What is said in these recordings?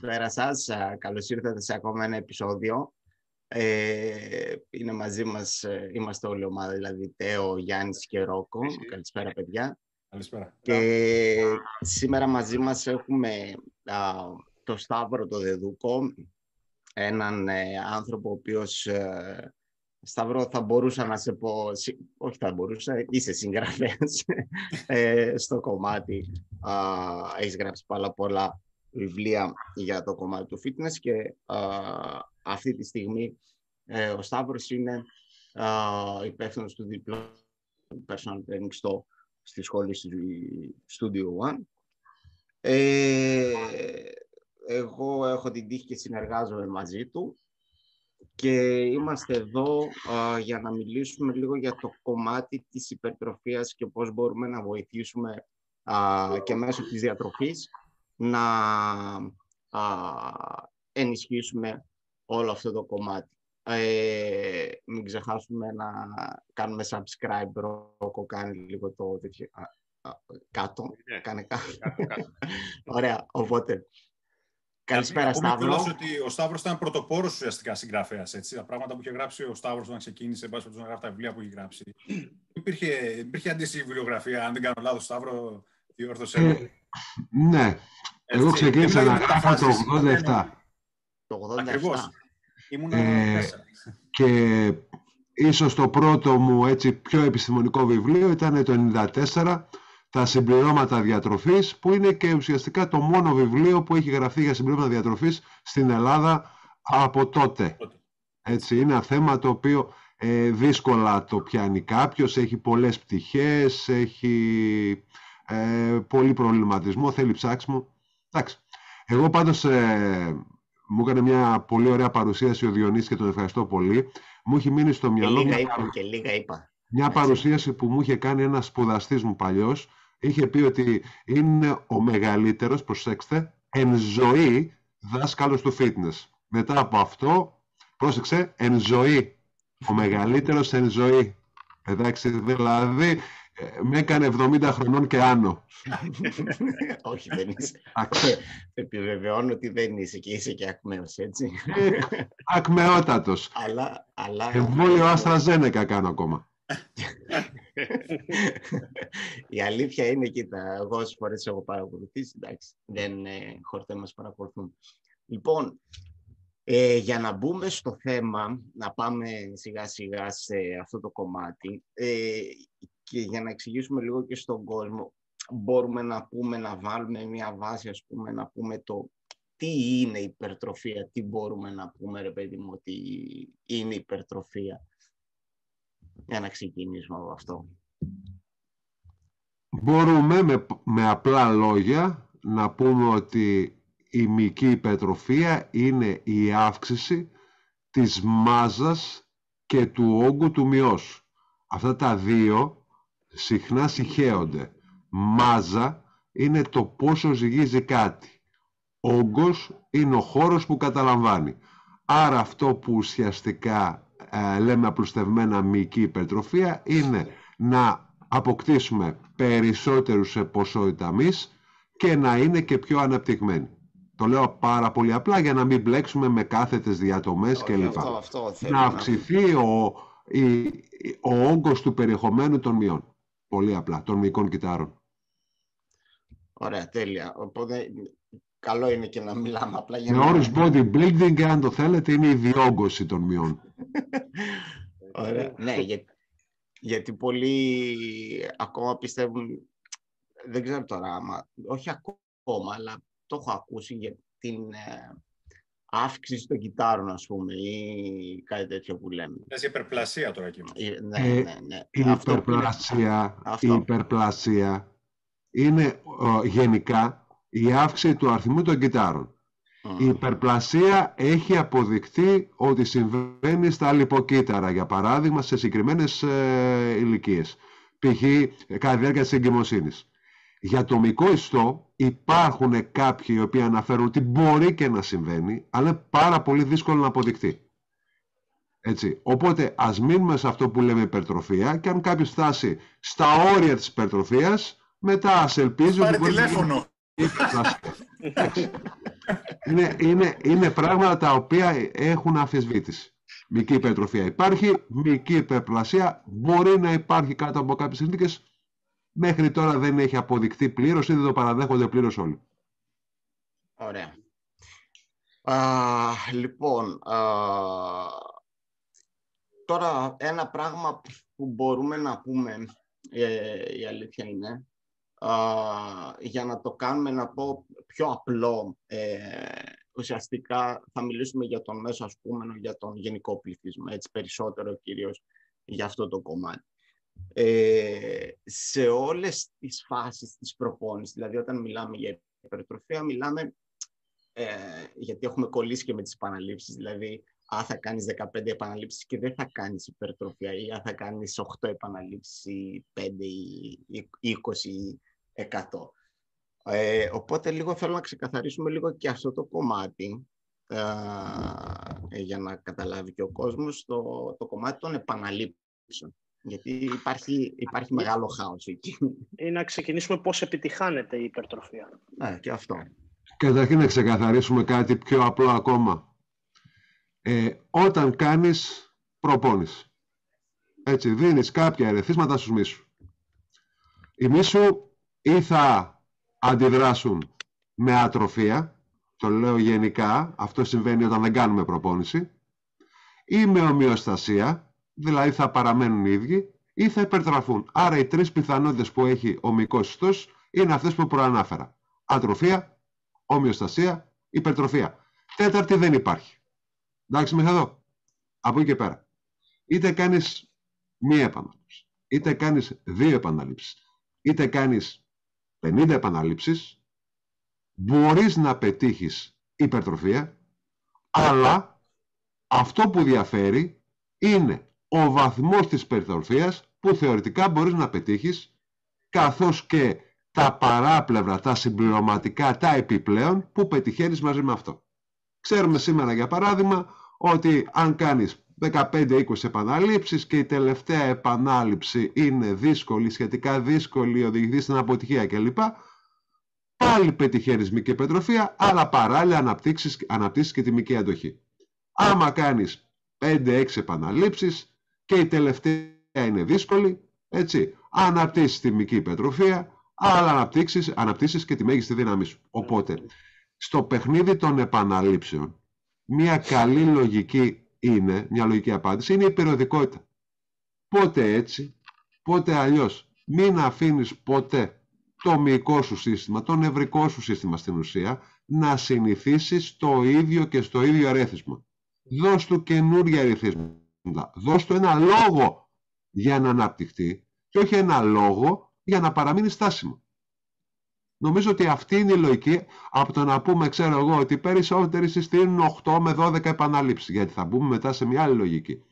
Καλησπέρα σας. Καλώς ήρθατε σε ακόμα ένα επεισόδιο. Ε, είναι μαζί μας, ε, είμαστε όλη η ομάδα, δηλαδή Τέο, Γιάννης και Ρόκο. Καλησπέρα παιδιά. Καλησπέρα. Και σήμερα μαζί μας έχουμε α, το Σταύρο το Δεδούκο, έναν ε, άνθρωπο ο οποίος ε, Σταύρο, θα μπορούσα να σε πω, όχι θα μπορούσα, είσαι συγγραφέας ε, στο κομμάτι. Έχει έχεις γράψει πάρα πολλά βιβλία για το κομμάτι του fitness και αυτή τη στιγμή ε, ο Σταύρος είναι α, υπεύθυνος του διπλού personal training στο, στη σχολή Studio One. Ε, εγώ έχω την τύχη και συνεργάζομαι μαζί του και είμαστε εδώ για να μιλήσουμε λίγο για το κομμάτι της υπερτροφίας και πώς μπορούμε να βοηθήσουμε και μέσω της διατροφής να ενισχύσουμε όλο αυτό το κομμάτι. Ε, μην ξεχάσουμε να κάνουμε subscribe, Ρόκο, κάνει λίγο το τέτοιο, κάτω, ναι. κάνε κάτω. Ωραία, οπότε Καλησπέρα, Σταύρος. ότι ο Σταύρος ήταν πρωτοπόρος ουσιαστικά συγγραφέας. Τα πράγματα που είχε γράψει ο Σταύρος όταν ξεκίνησε, πάση να γράφει τα βιβλία που είχε γράψει. Υπήρχε, υπήρχε αντίστοιχη βιβλιογραφία, αν δεν κάνω λάθος, Σταύρο, διόρθωσε. Ε, ναι. Εγώ ξεκίνησα να γράφω το 87. Το 87. Ακριβώς. Ήμουν ε, και ίσως το πρώτο μου έτσι πιο επιστημονικό βιβλίο ήταν το 94 τα συμπληρώματα διατροφής που είναι και ουσιαστικά το μόνο βιβλίο που έχει γραφτεί για συμπληρώματα διατροφής στην Ελλάδα από τότε. Έτσι, είναι ένα θέμα το οποίο ε, δύσκολα το πιάνει κάποιος, έχει πολλές πτυχές, έχει ε, πολύ προβληματισμό, θέλει ψάξιμο. Εντάξει. Εγώ πάντως ε, μου έκανε μια πολύ ωραία παρουσίαση ο Διονύσης και τον ευχαριστώ πολύ. Μου έχει μείνει στο μυαλό... Και λίγα είπα, και λίγα είπα. Μια παρουσίαση που μου είχε κάνει ένας σπουδαστής μου παλιός, είχε πει ότι είναι ο μεγαλύτερος, προσέξτε, εν ζωή δάσκαλος του fitness. Μετά από αυτό, πρόσεξε, εν ζωή. Ο μεγαλύτερος εν ζωή. Εντάξει, δηλαδή, ε, με έκανε 70 χρονών και άνω. Όχι, δεν είσαι. Επιβεβαιώνω ότι δεν είσαι και είσαι και ακμαίος, έτσι. Ε, ακμεότατος. Αλλά, αλλά... Εμβόλιο Αστραζένεκα κάνω ακόμα. Η αλήθεια είναι, κοίτα, εγώ όσες φορές έχω παρακολουθήσει, εντάξει, δεν ε, χορτέ μας παρακολουθούν. Λοιπόν, ε, για να μπούμε στο θέμα, να πάμε σιγά σιγά σε αυτό το κομμάτι ε, και για να εξηγήσουμε λίγο και στον κόσμο, μπορούμε να πούμε, να βάλουμε μια βάση, ας πούμε, να πούμε το τι είναι υπερτροφία, τι μπορούμε να πούμε, ρε παιδί μου, ότι είναι υπερτροφία για να ξεκινήσουμε από αυτό. Μπορούμε με, με απλά λόγια να πούμε ότι η μυϊκή υπερτροφία είναι η αύξηση της μάζας και του όγκου του μειός. Αυτά τα δύο συχνά συχαίονται. Μάζα είναι το πόσο ζυγίζει κάτι. Όγκος είναι ο χώρος που καταλαμβάνει. Άρα αυτό που ουσιαστικά ε, λέμε απλουστευμένα μυϊκή υπερτροφία είναι να αποκτήσουμε περισσότερους σε ποσότητα μυς και να είναι και πιο αναπτυγμένοι. Το λέω πάρα πολύ απλά για να μην μπλέξουμε με κάθετες διατομές κλπ. Να αυξηθεί ο, η, ο όγκος του περιεχομένου των μειών. Πολύ απλά, των μυϊκών κυτάρων. Ωραία, τέλεια. Οπότε καλό είναι και να μιλάμε απλά για Με να... όρους bodybuilding, αν το θέλετε, είναι η διόγκωση των μειών. Ωραία. ναι, για, γιατί πολλοί ακόμα πιστεύουν, δεν ξέρω τώρα, άμα, όχι ακόμα, αλλά το έχω ακούσει για την ε, αύξηση των κυτάρων, ας πούμε, ή κάτι τέτοιο που λέμε. Λες υπερπλασία τώρα εκεί. Ε, ναι, ναι, ναι. Η υπερπλασία, η υπερπλασία είναι ε, γενικά η αύξηση του αριθμού των κυτάρων. Η υπερπλασία έχει αποδειχθεί ότι συμβαίνει στα λιποκύτταρα, για παράδειγμα, σε συγκεκριμένες ε, ηλικίες. Π.χ. κατά τη διάρκεια της εγκυμοσύνης. Για το μικό ιστό υπάρχουν κάποιοι οι οποίοι αναφέρουν ότι μπορεί και να συμβαίνει, αλλά είναι πάρα πολύ δύσκολο να αποδειχθεί. Έτσι. Οπότε ας μείνουμε σε αυτό που λέμε υπερτροφία και αν κάποιος φτάσει στα όρια της υπερτροφίας, μετά ας ελπίζει... Πάρε τηλέφωνο. είναι, είναι, είναι πράγματα τα οποία έχουν αφισβήτηση. Μική υπερτροφία υπάρχει, μική υπερπλασία μπορεί να υπάρχει κάτω από κάποιες συνθήκες. Μέχρι τώρα δεν έχει αποδειχθεί πλήρως ή δεν το παραδέχονται πλήρως όλοι. Ωραία. Α, λοιπόν, α, τώρα ένα πράγμα που μπορούμε να πούμε, ε, η αλήθεια είναι, για να το κάνουμε να πω πιο απλό, ε, ουσιαστικά θα μιλήσουμε για τον μέσο ασκούμενο, για τον γενικό πληθυσμό, έτσι περισσότερο κυρίως για αυτό το κομμάτι. Ε, σε όλες τις φάσεις της προπόνησης, δηλαδή όταν μιλάμε για υπερτροφία, μιλάμε ε, γιατί έχουμε κολλήσει και με τις επαναλήψεις, δηλαδή αν θα κάνεις 15 επαναλήψεις και δεν θα κάνεις υπερτροφία ή αν θα κάνεις 8 επαναλήψεις ή 5 ή 20 100. Ε, οπότε λίγο θέλω να ξεκαθαρίσουμε λίγο και αυτό το κομμάτι ε, για να καταλάβει και ο κόσμος το, το κομμάτι των επαναλήψεων. Γιατί υπάρχει, υπάρχει μεγάλο χάος εκεί. Ή να ξεκινήσουμε πώς επιτυχάνεται η υπερτροφία. Ναι, και αυτό. Καταρχήν να ξεκαθαρίσουμε κάτι πιο απλό ακόμα. Ε, όταν κάνεις προπόνηση, έτσι, δίνεις κάποια ερεθίσματα στους μίσους. Η μίσου ή θα αντιδράσουν με ατροφία, το λέω γενικά, αυτό συμβαίνει όταν δεν κάνουμε προπόνηση, ή με ομοιοστασία, δηλαδή θα παραμένουν οι ίδιοι, ή θα υπερτραφούν. Άρα οι τρεις πιθανότητες που έχει ο μυκός ιστός είναι αυτές που προανάφερα. Ατροφία, ομοιοστασία, υπερτροφία. Τέταρτη δεν υπάρχει. Εντάξει μέχρι εδώ. Από εκεί και πέρα. Είτε κάνεις μία επανάληψη, είτε κάνεις δύο επαναλήψεις, είτε κάνεις 50 επαναλήψεις, μπορείς να πετύχεις υπερτροφία, αλλά αυτό που διαφέρει είναι ο βαθμός της υπερτροφίας που θεωρητικά μπορείς να πετύχεις, καθώς και τα παράπλευρα, τα συμπληρωματικά, τα επιπλέον που πετυχαίνεις μαζί με αυτό. Ξέρουμε σήμερα για παράδειγμα ότι αν κάνεις 15-20 επαναλήψεις και η τελευταία επανάληψη είναι δύσκολη, σχετικά δύσκολη, οδηγηθεί στην αποτυχία κλπ. Πάλι πετυχαίνεις μικρή υπερτροφία, αλλά παράλληλα αναπτύξεις, αναπτύξεις και τη μικρή αντοχή. Άμα κάνεις 5-6 επαναλήψεις και η τελευταία είναι δύσκολη, έτσι, αναπτύσσεις τη μικρή υπερτροφία, αλλά αναπτύξεις, αναπτύσσεις και τη μέγιστη δύναμή σου. Οπότε, στο παιχνίδι των επαναλήψεων, μια καλή λογική είναι, μια λογική απάντηση, είναι η περιοδικότητα. Πότε έτσι, πότε αλλιώς. Μην αφήνεις ποτέ το μυϊκό σου σύστημα, το νευρικό σου σύστημα στην ουσία, να συνηθίσεις το ίδιο και στο ίδιο αρέθισμα. Δώσ' του καινούργια αρεθίσματα. Δώσ' του ένα λόγο για να αναπτυχθεί και όχι ένα λόγο για να παραμείνει στάσιμο. Νομίζω ότι αυτή είναι η λογική από το να πούμε, ξέρω εγώ, ότι οι περισσότεροι συστήνουν 8 με 12 επαναλήψεις, γιατί θα μπούμε μετά σε μια άλλη λογική.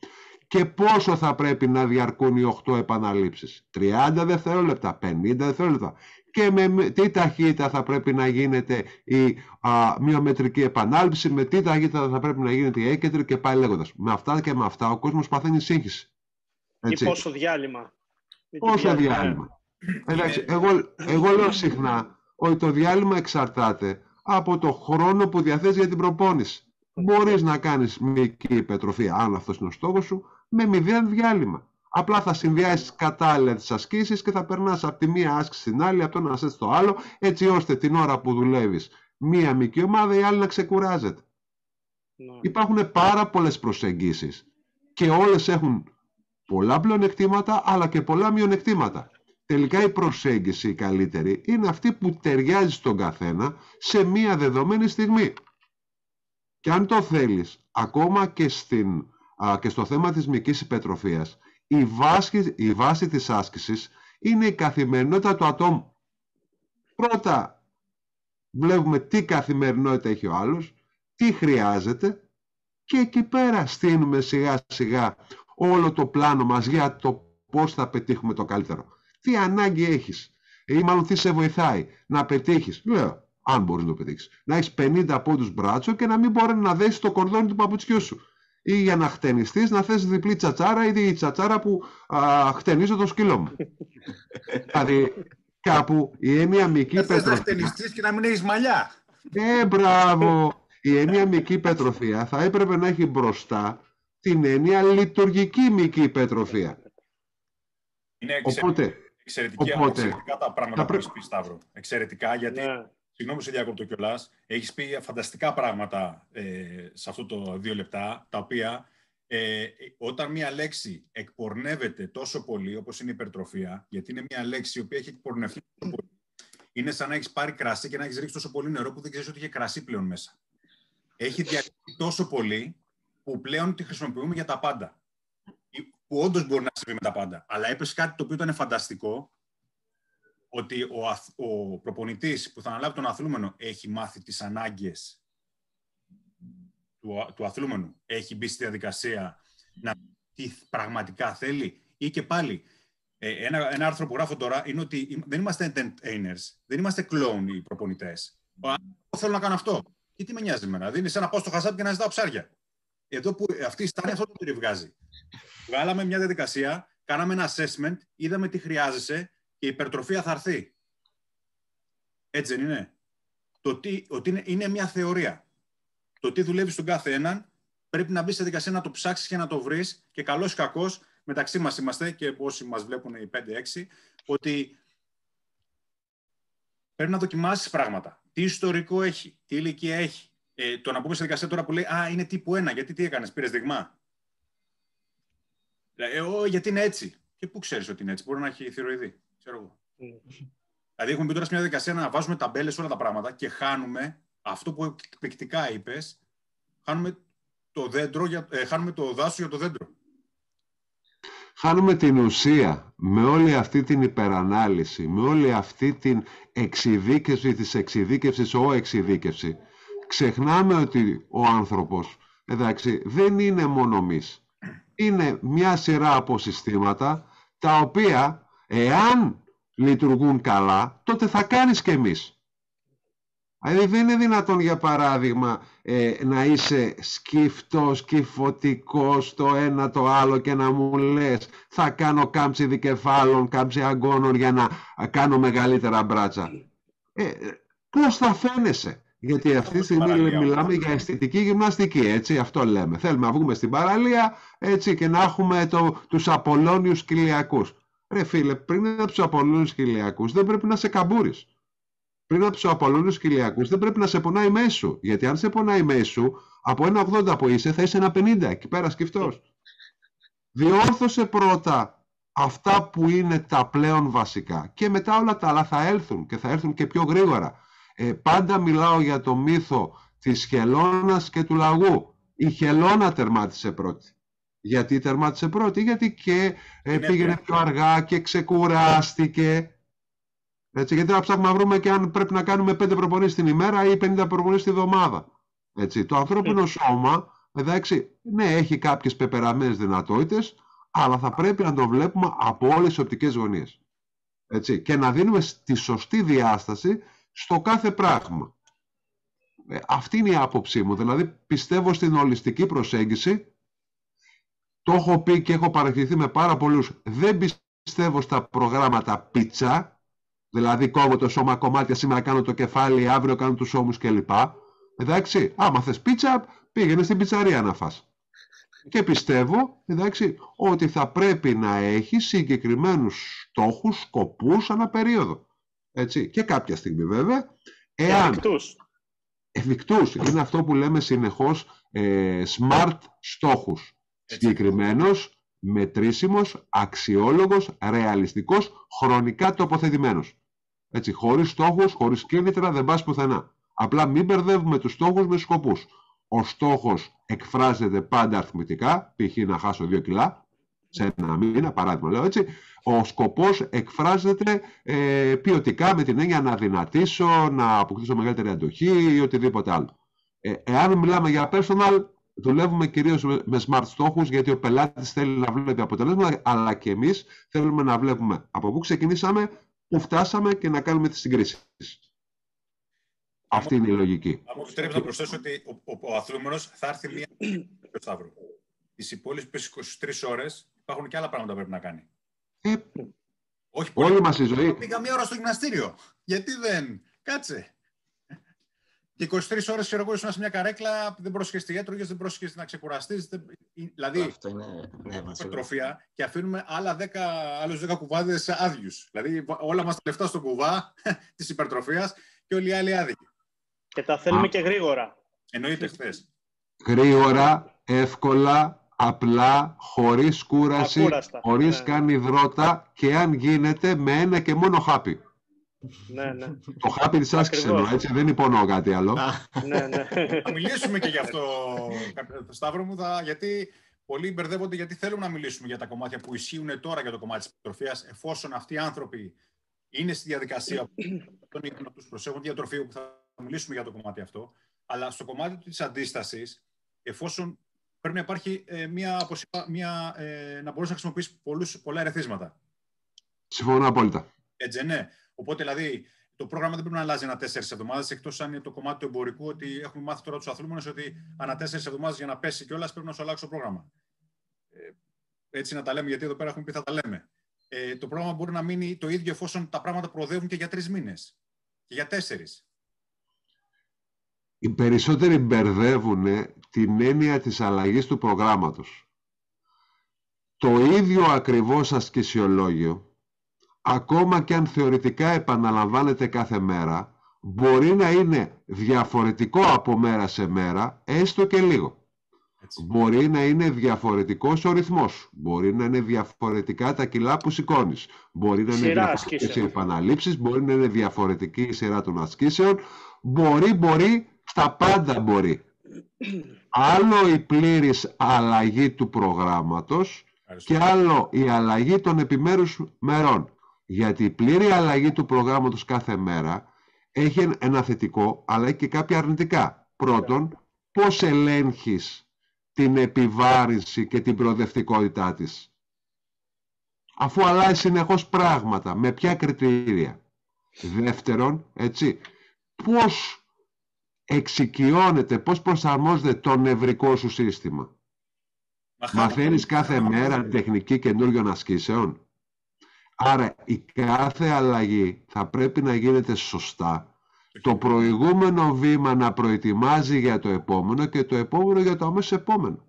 Και πόσο θα πρέπει να διαρκούν οι 8 επαναλήψεις; 30 δευτερόλεπτα, 50 δευτερόλεπτα. Και με τι ταχύτητα θα πρέπει να γίνεται η α, μειομετρική επανάληψη, με τι ταχύτητα θα πρέπει να γίνεται η έκεντρη και πάει λέγοντας. Με αυτά και με αυτά ο κόσμος παθαίνει σύγχυση. Έτσι. Ή πόσο διάλειμμα. Πόσο διάλειμμα. Εντάξει, εγώ, εγώ λέω συχνά ότι το διάλειμμα εξαρτάται από το χρόνο που διαθέτεις για την προπόνηση. Μπορείς να κάνεις μικρή υπετροφία, αν αυτός είναι ο στόχος σου, με μηδέν διάλειμμα. Απλά θα συνδυάσεις κατάλληλα τι ασκήσεις και θα περνάς από τη μία άσκηση στην άλλη, από το ένα στο άλλο, έτσι ώστε την ώρα που δουλεύεις μία μικρή ομάδα, η άλλη να ξεκουράζεται. Ναι. Υπάρχουν πάρα πολλές προσεγγίσεις και όλες έχουν πολλά πλεονεκτήματα αλλά και πολλά μειονεκτήματα τελικά η προσέγγιση η καλύτερη είναι αυτή που ταιριάζει στον καθένα σε μία δεδομένη στιγμή. Και αν το θέλεις, ακόμα και, στην, και στο θέμα της μυκής υπετροφίας, η βάση, η βάση της άσκησης είναι η καθημερινότητα του ατόμου. Πρώτα βλέπουμε τι καθημερινότητα έχει ο άλλος, τι χρειάζεται και εκεί πέρα στείλουμε σιγά σιγά όλο το πλάνο μας για το πώς θα πετύχουμε το καλύτερο τι ανάγκη έχεις; Ή μάλλον τι σε βοηθάει να πετύχεις; Λέω, αν μπορείς να το πετύχεις. Να έχεις 50 πόντους μπράτσο και να μην μπορεί να δέσεις το κορδόνι του παπουτσιού σου. Ή για να χτενιστείς να θες διπλή τσατσάρα ή τη τσατσάρα που α, χτενίζω το σκύλο μου. δηλαδή κάπου η έννοια μική πέτρο. Να χτενιστείς και να μην έχεις μαλλιά. Ε, μπράβο. η έννοια μυϊκή υπερτροφία θα έπρεπε να έχει μπροστά την έννοια λειτουργική μυϊκή υπερτροφία. Είναι Οπότε, εξαιρετική, οπότε, εξαιρετικά τα πράγματα θα που πρέ- έχεις πει, Σταύρο. Εξαιρετικά, γιατί, Ναι. Συγγνώμη που σε διακόπτω κιόλας, έχεις πει φανταστικά πράγματα ε, σε αυτό το δύο λεπτά, τα οποία ε, όταν μία λέξη εκπορνεύεται τόσο πολύ, όπως είναι η υπερτροφία, γιατί είναι μία λέξη η οποία έχει εκπορνευτεί τόσο πολύ, είναι σαν να έχεις πάρει κρασί και να έχεις ρίξει τόσο πολύ νερό που δεν ξέρεις ότι είχε κρασί πλέον μέσα. Έχει διακοπεί τόσο πολύ που πλέον τη χρησιμοποιούμε για τα πάντα. Που όντως μπορεί να συμβεί με τα πάντα. Αλλά έπεσες κάτι το οποίο ήταν φανταστικό, ότι ο, αθ, ο προπονητής που θα αναλάβει τον αθλούμενο έχει μάθει τις ανάγκες του, α- του αθλούμενου. Έχει μπει στη διαδικασία να τι πραγματικά θέλει. Ή και πάλι, ε, ένα, ένα άρθρο που γράφω τώρα είναι ότι ειμ- δεν είμαστε entertainers, δεν είμαστε clone οι προπονητές. Ο, α, εγώ θέλω να κάνω αυτό. Και τι με νοιάζει εμένα. Δίνει ένα πάω στο χασάπι και να ζητάω ψάρια. Εδώ που ε, αυτή η στάνη αυτό το τριβγάζει. Βγάλαμε μια διαδικασία, κάναμε ένα assessment, είδαμε τι χρειάζεσαι και η υπερτροφία θα έρθει. Έτσι δεν είναι. Το τι, ότι είναι, είναι μια θεωρία. Το τι δουλεύει στον κάθε έναν πρέπει να μπει σε διαδικασία να το ψάξεις και να το βρεις. Και καλός ή κακός, μεταξύ μας είμαστε και όσοι μας βλέπουν οι 5-6, ότι πρέπει να δοκιμάσεις πράγματα. Τι ιστορικό έχει, τι ηλικία έχει. Ε, το να πούμε σε δικασία τώρα που λέει Α, είναι τύπου 1, γιατί τι έκανες, πήρες δειγμά. Ε, ο, γιατί είναι έτσι. Και πού ξέρεις ότι είναι έτσι, μπορεί να έχει θηροειδή. Ξέρω εγώ. Δηλαδή, έχουμε μπει τώρα σε μια διαδικασία να βάζουμε ταμπέλες όλα τα πράγματα και χάνουμε αυτό που εκπληκτικά είπες, χάνουμε το, δέντρο για, ε, χάνουμε το δάσος για το δέντρο. χάνουμε την ουσία με όλη αυτή την υπερανάλυση, με όλη αυτή την εξειδίκευση της εξειδίκευσης, ο εξειδίκευση. Ξεχνάμε ότι ο άνθρωπος, εντάξει, δεν είναι μόνο εμείς. Είναι μια σειρά από συστήματα, τα οποία, εάν λειτουργούν καλά, τότε θα κάνεις και εμείς. Δηλαδή δεν είναι δυνατόν για παράδειγμα ε, να είσαι σκυφτός, κυφωτικός το ένα το άλλο και να μου λες θα κάνω κάμψη δικεφάλων, κάμψη αγκώνων για να α, κάνω μεγαλύτερα μπράτσα. Ε, ε, πώς θα φαίνεσαι; Γιατί αυτή τη στιγμή παραλία, μιλάμε όμως. για αισθητική γυμναστική, έτσι, αυτό λέμε. Θέλουμε να βγούμε στην παραλία, έτσι, και να έχουμε το, τους Απολώνιους κοιλιακούς. Ρε φίλε, πριν από τους Απολώνιους κοιλιακούς δεν πρέπει να σε καμπούρεις πριν από τους Απολώνιους Κυλιακούς δεν πρέπει να σε πονάει μέσου. Γιατί αν σε πονάει μέσου, από ένα 80 που είσαι, θα είσαι ένα 50 εκεί πέρας σκεφτό. Διόρθωσε πρώτα αυτά που είναι τα πλέον βασικά και μετά όλα τα άλλα θα έλθουν και θα έρθουν και πιο γρήγορα. Ε, πάντα μιλάω για το μύθο της χελώνας και του λαγού. Η χελώνα τερμάτισε πρώτη. Γιατί τερμάτισε πρώτη, γιατί και ε, Είναι πήγαινε απλά. πιο αργά και ξεκουράστηκε. Έτσι, γιατί να ψάχνουμε να βρούμε και αν πρέπει να κάνουμε 5 προπονήσεις την ημέρα ή 50 προπονήσεις τη βδομάδα. Έτσι, το ανθρώπινο σώμα, εντάξει, ναι, έχει κάποιες πεπεραμένες δυνατότητες, αλλά θα πρέπει να το βλέπουμε από όλες τις οπτικές γωνίες. Έτσι, και να δίνουμε τη σωστή διάσταση στο κάθε πράγμα. Ε, αυτή είναι η άποψή μου. Δηλαδή, πιστεύω στην ολιστική προσέγγιση. Το έχω πει και έχω παρατηρηθεί με πάρα πολλούς. Δεν πιστεύω στα προγράμματα πίτσα, Δηλαδή κόβω το σώμα κομμάτια, σήμερα κάνω το κεφάλι, αύριο κάνω τους ώμους κλπ. Εντάξει, άμα θες πίτσα, πήγαινε στην πιτσαρία να φας. Και πιστεύω, εντάξει, ότι θα πρέπει να έχει συγκεκριμένους στόχους, σκοπούς ανά περίοδο. Έτσι, και κάποια στιγμή βέβαια, εάν Εφικτούς. εφικτούς, είναι αυτό που λέμε συνεχώς ε, smart στόχους. Έτσι. Συγκεκριμένος, μετρήσιμος, αξιόλογος, ρεαλιστικός, χρονικά τοποθετημένος. Έτσι, χωρίς στόχους, χωρίς κίνητρα δεν πας πουθενά. Απλά μην μπερδεύουμε τους στόχους με τους σκοπούς. Ο στόχος εκφράζεται πάντα αριθμητικά, π.χ. να χάσω 2 κιλά σε ένα μήνα, παράδειγμα λέω έτσι. Ο σκοπός εκφράζεται ε, ποιοτικά με την έννοια να δυνατήσω, να αποκτήσω μεγαλύτερη αντοχή ή οτιδήποτε άλλο. Ε, εάν μιλάμε για personal, δουλεύουμε κυρίως με, με smart στόχους γιατί ο πελάτης θέλει να βλέπει αποτελέσματα, αλλά και εμείς θέλουμε να βλέπουμε από πού ξεκινήσαμε, πού φτάσαμε και να κάνουμε τις συγκρίσεις. Αυτή είναι η λογική. Αν μου επιτρέψει να προσθέσω ότι ο, ο, ο αθλούμενος θα έρθει μία στο Σταύρο. Τις υπόλοιπες 23 ώρες υπάρχουν και άλλα πράγματα που πρέπει να κάνει. Ε, Όχι πολύ. όλη μας η ζωή, Πήγα μία ώρα στο γυμναστήριο. Γιατί δεν; Κάτσε. Και 23 ώρες, ξέρω εγώ, ήσουν σε μια καρέκλα, δεν πρόσχεσαι τι έτρωγε, δεν πρόσχεσαι να ξεκουραστείς. Δηλαδή, Αυτό είναι ναι, βασικό. τροφία και αφήνουμε άλλα 10, άλλους 10 κουβάδες άδειους. Δηλαδή, όλα μας τα λεφτά στον κουβά της υπερτροφίας και όλοι οι άλλοι άδειοι. Και τα θέλουμε Α. και γρήγορα. Εννοείται χθες. Γρήγορα, εύκολα, απλά, χωρίς κούραση, Ακούραστα. χωρίς Ναι. καν υδρότα και αν γίνεται με ένα και μόνο χάπι. Ναι, ναι. Το χάπι της άσκησης Ακριβώς. εννοώ, έτσι, δεν υπονοώ κάτι άλλο. Α, ναι, ναι. Θα μιλήσουμε και γι' αυτό, Σταύρο μου, θα, γιατί πολλοί μπερδεύονται γιατί θέλουμε να μιλήσουμε για τα κομμάτια που ισχύουν τώρα για το κομμάτι της υπερτροφίας, εφόσον αυτοί οι άνθρωποι είναι στη διαδικασία των ύπνων τους, προσέχουν τη διατροφή, που θα μιλήσουμε για το κομμάτι αυτό, αλλά στο κομμάτι της αντίστασης, εφόσον πρέπει να υπάρχει ε, μια, όπως είπα, μια, ε, να μπορείς να χρησιμοποιήσεις πολλούς, πολλά ερεθίσματα. Συμφωνώ απόλυτα. Έτσι, ναι. Οπότε, δηλαδή, το πρόγραμμα δεν πρέπει να αλλάζει ανά τέσσερις εβδομάδες, εκτός αν είναι το κομμάτι του εμπορικού, ότι έχουμε μάθει τώρα τους αθλούμενους ότι ανά τέσσερις εβδομάδες για να πέσει κιόλας πρέπει να σου αλλάξει το πρόγραμμα. Ε, έτσι να τα λέμε, γιατί εδώ πέρα έχουμε πει θα τα λέμε. Ε, το πρόγραμμα μπορεί να μείνει το ίδιο εφόσον τα πράγματα προοδεύουν και για τρεις μήνες. Και για τέσσερις. Οι περισσότεροι μπερδεύουν την έννοια της αλλαγής του προγράμματος. Το ίδιο ακριβώς ασκησιολόγιο, ακόμα και αν θεωρητικά επαναλαμβάνεται κάθε μέρα, μπορεί να είναι διαφορετικό από μέρα σε μέρα, έστω και λίγο. Έτσι. Μπορεί να είναι διαφορετικός ο ρυθμός. Μπορεί να είναι διαφορετικά τα κιλά που σηκώνεις. Μπορεί να είναι Σειρά διαφορετικές οι ασκήσεων. επαναλήψεις. Μπορεί να είναι διαφορετική η σειρά των ασκήσεων. Μπορεί, μπορεί, στα πάντα μπορεί. Άλλο η πλήρης αλλαγή του προγράμματος Ευχαριστώ. και άλλο η αλλαγή των επιμέρους μερών. Γιατί η πλήρη αλλαγή του προγράμματος κάθε μέρα έχει ένα θετικό, αλλά έχει και κάποια αρνητικά. Πρώτον, πώς ελέγχεις την επιβάρυνση και την προοδευτικότητά της; Αφού αλλάζει συνεχώς πράγματα, με ποια κριτήρια; Δεύτερον, έτσι, πώς εξοικειώνεται, πώς προσαρμόζεται το νευρικό σου σύστημα; Μαχάρα. Μαθαίνεις κάθε μέρα τεχνική καινούριων ασκήσεων; Άρα η κάθε αλλαγή θα πρέπει να γίνεται σωστά. Το προηγούμενο βήμα να προετοιμάζει για το επόμενο και το επόμενο για το αμέσως επόμενο.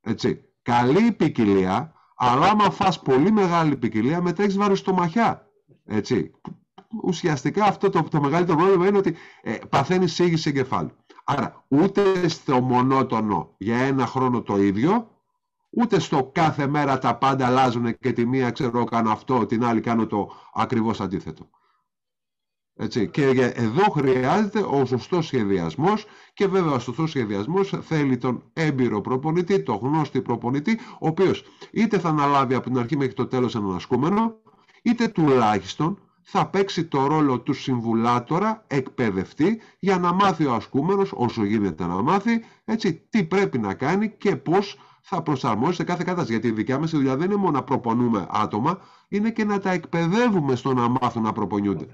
Έτσι. Καλή η ποικιλία, αλλά άμα φας πολύ μεγάλη ποικιλία μετά έχεις βαριστομαχιά. Έτσι. Ουσιαστικά αυτό το, το μεγαλύτερο πρόβλημα είναι ότι ε, παθαίνεις σύγχυση εγκεφάλου. Άρα ούτε στο μονότονο για ένα χρόνο το ίδιο, ούτε στο κάθε μέρα τα πάντα αλλάζουν και τη μία ξέρω κάνω αυτό, την άλλη κάνω το ακριβώς αντίθετο. Έτσι. Και για- εδώ χρειάζεται ο σωστός σχεδιασμός και βέβαια ο σωστός σχεδιασμός θέλει τον έμπειρο προπονητή, τον γνώστη προπονητή, ο οποίος είτε θα αναλάβει από την αρχή μέχρι το τέλος έναν ασκούμενο, είτε τουλάχιστον θα παίξει το ρόλο του συμβουλάτορα, εκπαιδευτή, για να μάθει ο ασκούμενος, όσο γίνεται να μάθει, έτσι, τι πρέπει να κάνει και πώς θα προσαρμόσει σε κάθε κατάσταση. Γιατί η δικιά μας δουλειά δεν είναι μόνο να προπονούμε άτομα, είναι και να τα εκπαιδεύουμε στο να μάθουν να προπονιούνται.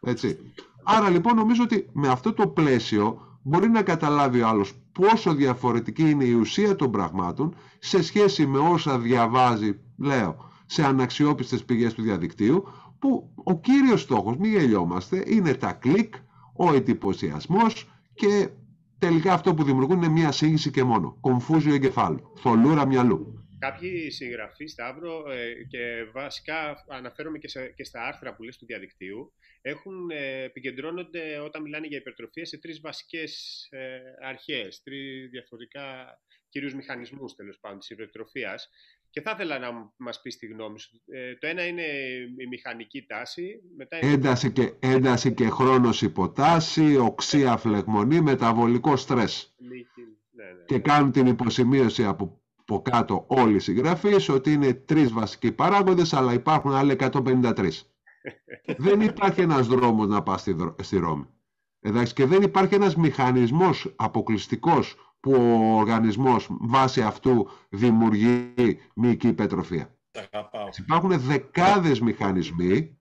Έτσι. Άρα λοιπόν νομίζω ότι με αυτό το πλαίσιο μπορεί να καταλάβει ο άλλος πόσο διαφορετική είναι η ουσία των πραγμάτων σε σχέση με όσα διαβάζει, λέω, σε αναξιόπιστες πηγές του διαδικτύου που ο κύριος στόχος, μην γελιόμαστε, είναι τα κλικ, ο εντυπωσιασμός και τελικά αυτό που δημιουργούν είναι μία σύγχυση και μόνο. Κομφούζιο εγκεφάλου, θολούρα μυαλού. Κάποιοι συγγραφείς, Σταύρο, ε, και βασικά αναφέρομαι και, σε- και στα άρθρα που λες του διαδικτύου, έχουν, ε, επικεντρώνονται όταν μιλάνε για υπερτροφία σε τρεις βασικές ε, αρχές, τρεις διαφορετικά κυρίους μηχανισμούς τέλος πάντων της υπερτροφίας. Και θα ήθελα να μου- μας πεις τη γνώμη σου. Ε, το ένα είναι η μηχανική τάση, μετά είναι Ένταση και, ένταση και χρόνος υποτάση, οξία φλεγμονή, μεταβολικό στρες. η μύκη- ναι, ναι. και κάνουν την υποσημείωση από, από κάτω όλοι οι συγγραφείς ότι είναι τρεις βασικοί παράγοντες αλλά υπάρχουν άλλοι 153. δεν υπάρχει ένας δρόμος να πας στη, δρο- στη Ρώμη. Εντάξει, και δεν υπάρχει ένας μηχανισμός αποκλειστικός που ο οργανισμός βάσει αυτού δημιουργεί μυϊκή υπετροφία. Τα αγαπάω. Υπάρχουν δεκάδες μηχανισμοί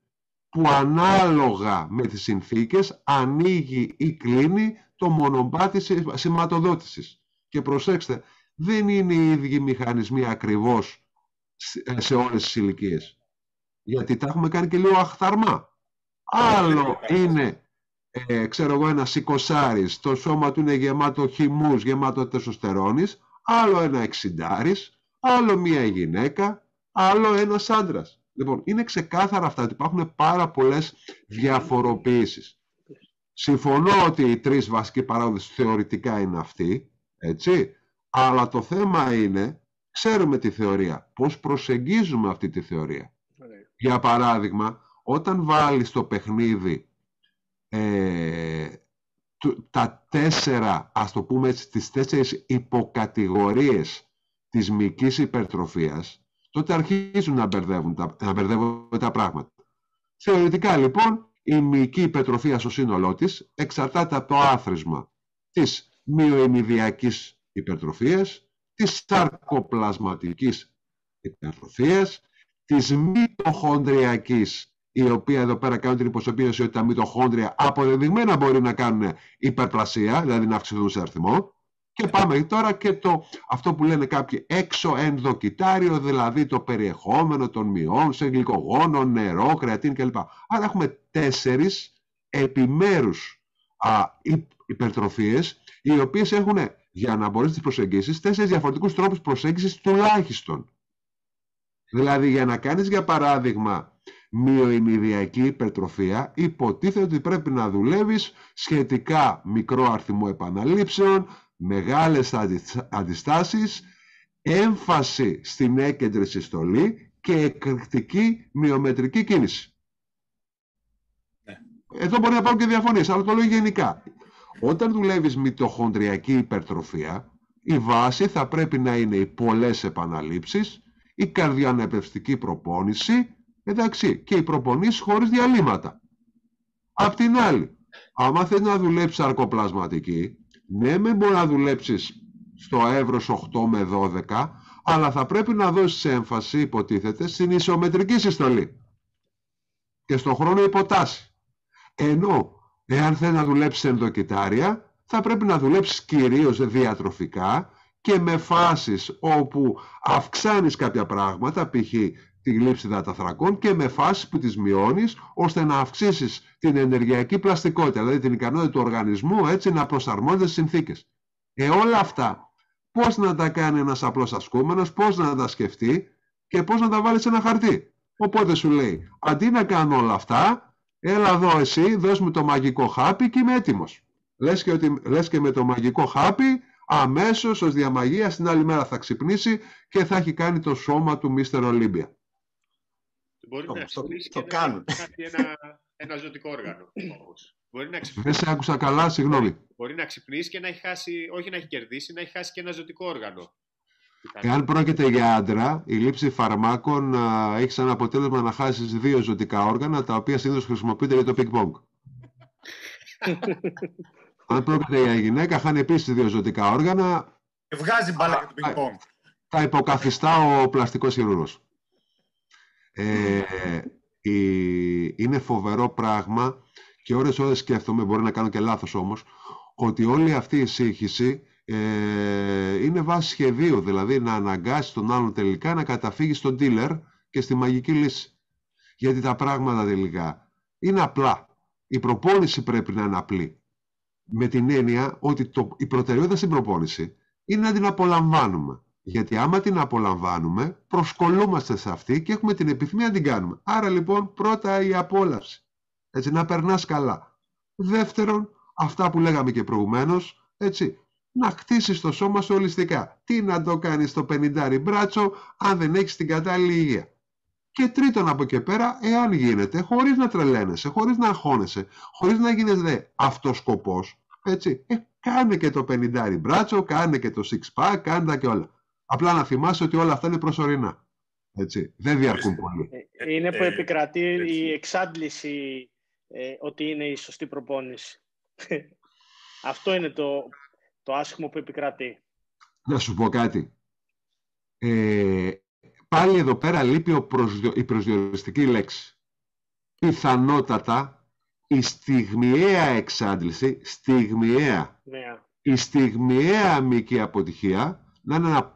που ανάλογα με τις συνθήκες ανοίγει ή κλείνει το μονοπάτι σι- σηματοδότησης. Και προσέξτε, δεν είναι οι ίδιοι μηχανισμοί ακριβώς σε- σε όλες τις ηλικίες. Γιατί τα έχουμε κάνει και λίγο αχθαρμά. Άλλο είναι ε, ξέρω εγώ, ένας σικοσάρης, το σώμα του είναι γεμάτο χυμούς, γεμάτο τεσοστερόνης, άλλο ένα εξιντάρης, άλλο μία γυναίκα, άλλο ένας άντρας. Λοιπόν, είναι ξεκάθαρα αυτά ότι υπάρχουν πάρα πολλές διαφοροποιήσεις. Συμφωνώ ότι οι τρεις βασικοί παράγοντες θεωρητικά είναι αυτοί, έτσι, αλλά το θέμα είναι, ξέρουμε τη θεωρία, πώς προσεγγίζουμε αυτή τη θεωρία. Για παράδειγμα, όταν βάλεις το παιχνίδι ε, τα τέσσερα, ας το πούμε έτσι, τις τέσσερις υποκατηγορίες της μυκής υπερτροφίας, τότε αρχίζουν να μπερδεύουν τα, να μπερδεύουν τα πράγματα. Θεωρητικά λοιπόν η μυϊκή υπερτροφία στο σύνολό της εξαρτάται από το άθροισμα της μυοεμιδιακής υπερτροφίας, της σαρκοπλασματικής υπερτροφίας, της μυτοχονδριακής, η οποία εδώ πέρα κάνουν την υποσωπίωση ότι τα μυτοχόνδρια αποδεδειγμένα μπορεί να κάνουν υπερπλασία, δηλαδή να αυξηθούν σε αριθμό, και πάμε τώρα και το, αυτό που λένε κάποιοι έξω ενδοκυτάριο, δηλαδή το περιεχόμενο των μειών σε γλυκογόνο, νερό, κρεατίν κλπ. Άρα έχουμε τέσσερις επιμέρους α, υπερτροφίες, οι οποίες έχουν, για να μπορείς τις προσεγγίσεις, τέσσερις διαφορετικούς τρόπους προσέγγισης τουλάχιστον. Δηλαδή για να κάνεις για παράδειγμα μειοημιδιακή υπερτροφία υποτίθεται ότι πρέπει να δουλεύεις σχετικά μικρό αριθμό επαναλήψεων, μεγάλες αντιστάσεις, έμφαση στην έκεντρη συστολή και εκρηκτική μειομετρική κίνηση. Ναι. Εδώ μπορεί να υπάρχουν και διαφωνίες, αλλά το λέω γενικά. Όταν δουλεύεις μυτοχονδριακή υπερτροφία, η βάση θα πρέπει να είναι οι πολλές επαναλήψεις, η καρδιανεπευστική προπόνηση, εντάξει, και οι προπονήσεις χωρίς διαλύματα. Απ' την άλλη, άμα θες να δουλέψεις αρκοπλασματική, ναι, με μπορεί να δουλέψεις στο εύρος 8 με 12, αλλά θα πρέπει να δώσεις έμφαση, υποτίθεται, στην ισομετρική συστολή και στον χρόνο υποτάση. Ενώ, εάν θέλει να δουλέψεις ενδοκυτάρια, θα πρέπει να δουλέψεις κυρίως διατροφικά και με φάσεις όπου αυξάνεις κάποια πράγματα, π.χ τη λήψη δαταθρακών και με φάσεις που τις μειώνεις ώστε να αυξήσεις την ενεργειακή πλαστικότητα, δηλαδή την ικανότητα του οργανισμού έτσι να προσαρμόζεται στις συνθήκες. Ε, όλα αυτά πώς να τα κάνει ένας απλός ασκούμενος, πώς να τα σκεφτεί και πώς να τα βάλει σε ένα χαρτί. Οπότε σου λέει, αντί να κάνω όλα αυτά, έλα εδώ εσύ, δώσ' μου το μαγικό χάπι και είμαι έτοιμος. Λες και, ότι, λες και με το μαγικό χάπι, αμέσως ως διαμαγεία στην άλλη μέρα θα ξυπνήσει και θα έχει κάνει το σώμα του Μίστερ Ολύμπια. Μπορεί να ξυπνήσει και να έχει ένα, ένα ζωτικό όργανο. Μπορεί να ξυπνήσει. Δεν σε άκουσα καλά, συγγνώμη. Μπορεί να ξυπνήσει και να έχει χάσει, όχι να έχει κερδίσει, να έχει χάσει και ένα ζωτικό όργανο. Εάν πρόκειται για άντρα, η λήψη φαρμάκων α, έχει σαν αποτέλεσμα να χάσεις δύο ζωτικά όργανα, τα οποία συνήθως χρησιμοποιούνται για το ping-pong. Αν πρόκειται για γυναίκα, χάνει επίσης δύο ζωτικά όργανα. Βγάζει μπάλα για το ping-pong. Τα υποκαθιστά ο πλαστικός χειρούργος. Ε, είναι φοβερό πράγμα και ώρες ώρες σκέφτομαι, μπορεί να κάνω και λάθος όμως, ότι όλη αυτή η σύγχυση ε, είναι βάση σχεδίου, δηλαδή να αναγκάσει τον άλλον τελικά να καταφύγει στον dealer και στη μαγική λύση. Γιατί τα πράγματα τελικά είναι απλά. Η προπόνηση πρέπει να είναι απλή. Με την έννοια ότι το, η προτεραιότητα στην προπόνηση είναι να την απολαμβάνουμε. Γιατί άμα την απολαμβάνουμε, προσκολούμαστε σε αυτή και έχουμε την επιθυμία να την κάνουμε. Άρα λοιπόν πρώτα η απόλαυση. Έτσι, να περνάς καλά. Δεύτερον, αυτά που λέγαμε και προηγουμένως, έτσι, να χτίσεις το σώμα σου ολιστικά. Τι να το κάνεις στο 50 μπράτσο αν δεν έχεις την κατάλληλη υγεία. Και τρίτον από εκεί πέρα, εάν γίνεται, χωρίς να τρελαίνεσαι, χωρίς να αγχώνεσαι, χωρίς να γίνεις δε αυτός σκοπός, έτσι, ε, κάνε και το 50 μπράτσο, κάνε και το six pack, κάνε και όλα. Απλά να θυμάσαι ότι όλα αυτά είναι προσωρινά. Έτσι. Δεν διαρκούν πολύ. Ε, είναι που ε, επικρατεί η εξάντληση ε, ότι είναι η σωστή προπόνηση. Αυτό είναι το, το άσχημο που επικρατεί. Να σου πω κάτι. Ε, πάλι εδώ πέρα λείπει ο προσδιο... η προσδιοριστική λέξη. Πιθανότατα η στιγμιαία εξάντληση, στιγμιαία, ναι. η στιγμιαία αμυκή αποτυχία να είναι ένα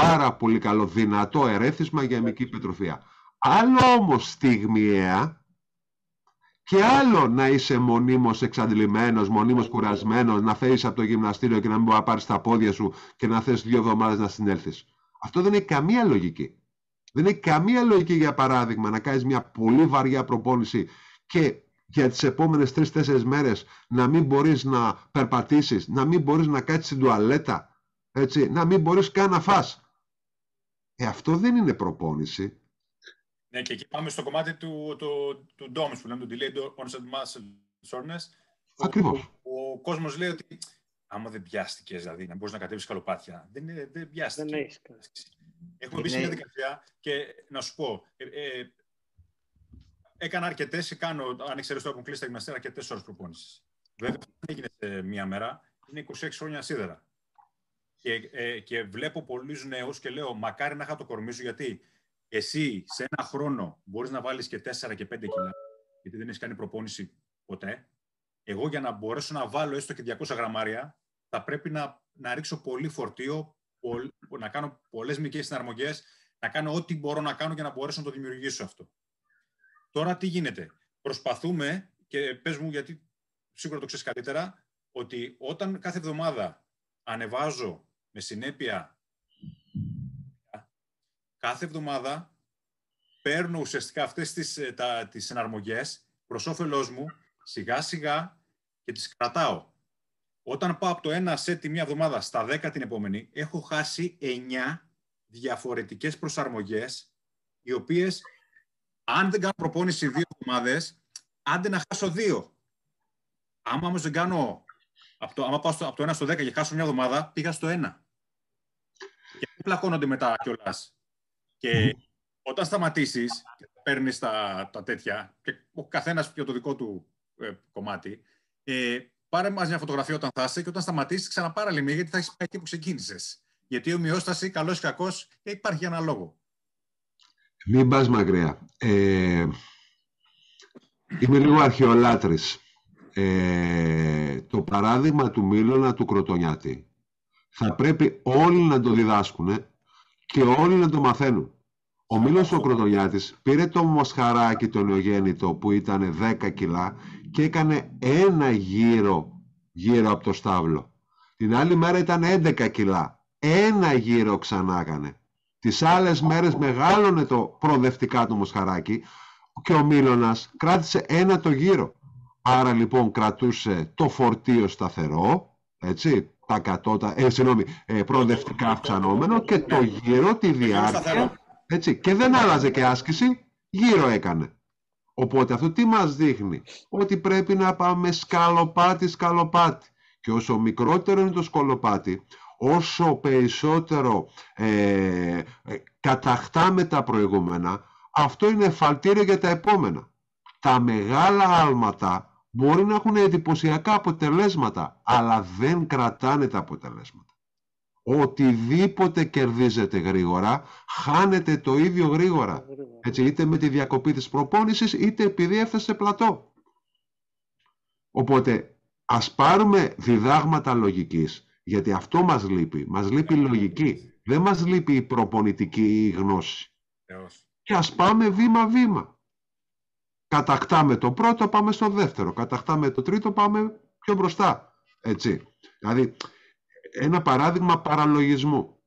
πάρα πολύ καλό, δυνατό ερέθισμα για μυκή υπετροφία. Άλλο όμως στιγμιαία Και άλλο να είσαι μονίμως εξαντλημένος, μονίμως κουρασμένος, να φέρεις από το γυμναστήριο και να μην μπορεί να πάρεις τα πόδια σου και να θες δύο εβδομάδες να συνέλθεις. Αυτό δεν έχει καμία λογική. Δεν έχει καμία λογική, για παράδειγμα, να κάνεις μια πολύ βαριά προπόνηση και για τις επόμενες τρεις-τέσσερις μέρες να μην μπορείς να περπατήσεις, να μην μπορείς να κάτσεις στην τουαλέτα, έτσι, να μην μπορείς καν να φας. Ε, αυτό δεν είναι προπόνηση. Ναι, και εκεί πάμε στο κομμάτι του, του, του DOMS που λέμε, του Delayed Onset Muscle Soreness. Ακριβώς. Ο, ο κόσμος λέει ότι άμα δεν πιάστηκες, δηλαδή, να μπορείς να κατέβεις καλοπάτια. Δεν, είναι, δεν πιάστηκε. Δεν έχεις. Έχουμε μπει σε μια διαδικασία και να σου πω, ε, ε, έκανα αρκετές, κάνω, αν ξέρεις το έχουν κλείσει τα γυμναστήρια, αρκετές ώρες προπόνησης. Βέβαια, δεν έγινε σε μία μέρα, είναι 26 χρόνια σίδερα. Και, ε, και βλέπω πολλούς νέους και λέω, μακάρι να είχα το κορμί σου, γιατί εσύ σε ένα χρόνο μπορείς να βάλεις και 4 και 5 κιλά, γιατί δεν έχεις κάνει προπόνηση ποτέ. Εγώ για να μπορέσω να βάλω έστω και 200 γραμμάρια, θα πρέπει να, να ρίξω πολύ φορτίο, να κάνω πολλές μικρέ συναρμογές, να κάνω ό,τι μπορώ να κάνω για να μπορέσω να το δημιουργήσω αυτό. Τώρα τι γίνεται; Προσπαθούμε, και πες μου γιατί σίγουρα το ξέρεις καλύτερα, ότι όταν κάθε εβδομάδα ανεβάζω με συνέπεια κάθε εβδομάδα παίρνω ουσιαστικά αυτές τις, ε, τα, τις εναρμογές προς όφελός μου, σιγά σιγά και τις κρατάω. Όταν πάω από το ένα σετ τη μία εβδομάδα στα 10 την επόμενη, έχω χάσει 9 διαφορετικές προσαρμογές, οι οποίες αν δεν κάνω προπόνηση δύο εβδομάδες, άντε να χάσω δύο. Άμα όμως δεν κάνω. Από το, άμα πάω στο, από το 1 στο 10 και χάσω μια εβδομάδα, πήγα στο 1. Και δεν πλακώνονται μετά κιόλας. Και όταν σταματήσεις και παίρνεις τα, τα τέτοια, και ο καθένας για το δικό του ε, κομμάτι, ε, πάρε μαζί μια φωτογραφία όταν θα είσαι και όταν σταματήσεις, ξαναπάρα λίγο, γιατί θα έχεις πάει εκεί που ξεκίνησες. Γιατί η ομοιόσταση, καλός ή κακός, υπάρχει ένα λόγο. Μην πας μακριά. Ε, είμαι λίγο αρχαιολάτρης. Ε, το παράδειγμα του Μήλωνα του Κροτονιάτη θα πρέπει όλοι να το διδάσκουν και όλοι να το μαθαίνουν. Ο Μήλος ο Κροτονιάτης πήρε το μοσχαράκι το νεογέννητο που ήταν 10 κιλά και έκανε ένα γύρο γύρω από το στάβλο. Την άλλη μέρα ήταν 11 κιλά. Ένα γύρο ξανά έκανε. Τις άλλες μέρες μεγάλωνε το προοδευτικά του μοσχαράκι και ο Μίλωνας κράτησε ένα το γύρο. Άρα λοιπόν κρατούσε το φορτίο σταθερό, έτσι, τα κατώτα, ε, συγγνώμη, ε, προοδευτικά αυξανόμενο και το γύρο, τη διάρκεια, έτσι, και δεν άλλαζε και άσκηση, γύρω έκανε. Οπότε αυτό τι μας δείχνει, ότι πρέπει να πάμε σκαλοπάτι, σκαλοπάτι. Και όσο μικρότερο είναι το σκολοπάτι, όσο περισσότερο ε, ε, καταχτάμε τα προηγούμενα, αυτό είναι εφαλτήριο για τα επόμενα. Τα μεγάλα άλματα μπορεί να έχουν εντυπωσιακά αποτελέσματα, αλλά δεν κρατάνε τα αποτελέσματα. Οτιδήποτε κερδίζεται γρήγορα, χάνεται το ίδιο γρήγορα. Έτσι, είτε με τη διακοπή της προπόνησης, είτε επειδή έφτασε πλατό. Οπότε, ας πάρουμε διδάγματα λογικής γιατί αυτό μας λείπει. Μας λείπει η λογική. Δεν μας λείπει η προπονητική γνώση. Και ας πάμε βήμα-βήμα. Κατακτάμε το πρώτο, πάμε στο δεύτερο. Κατακτάμε το τρίτο, πάμε πιο μπροστά. Έτσι. Δηλαδή, ένα παράδειγμα παραλογισμού.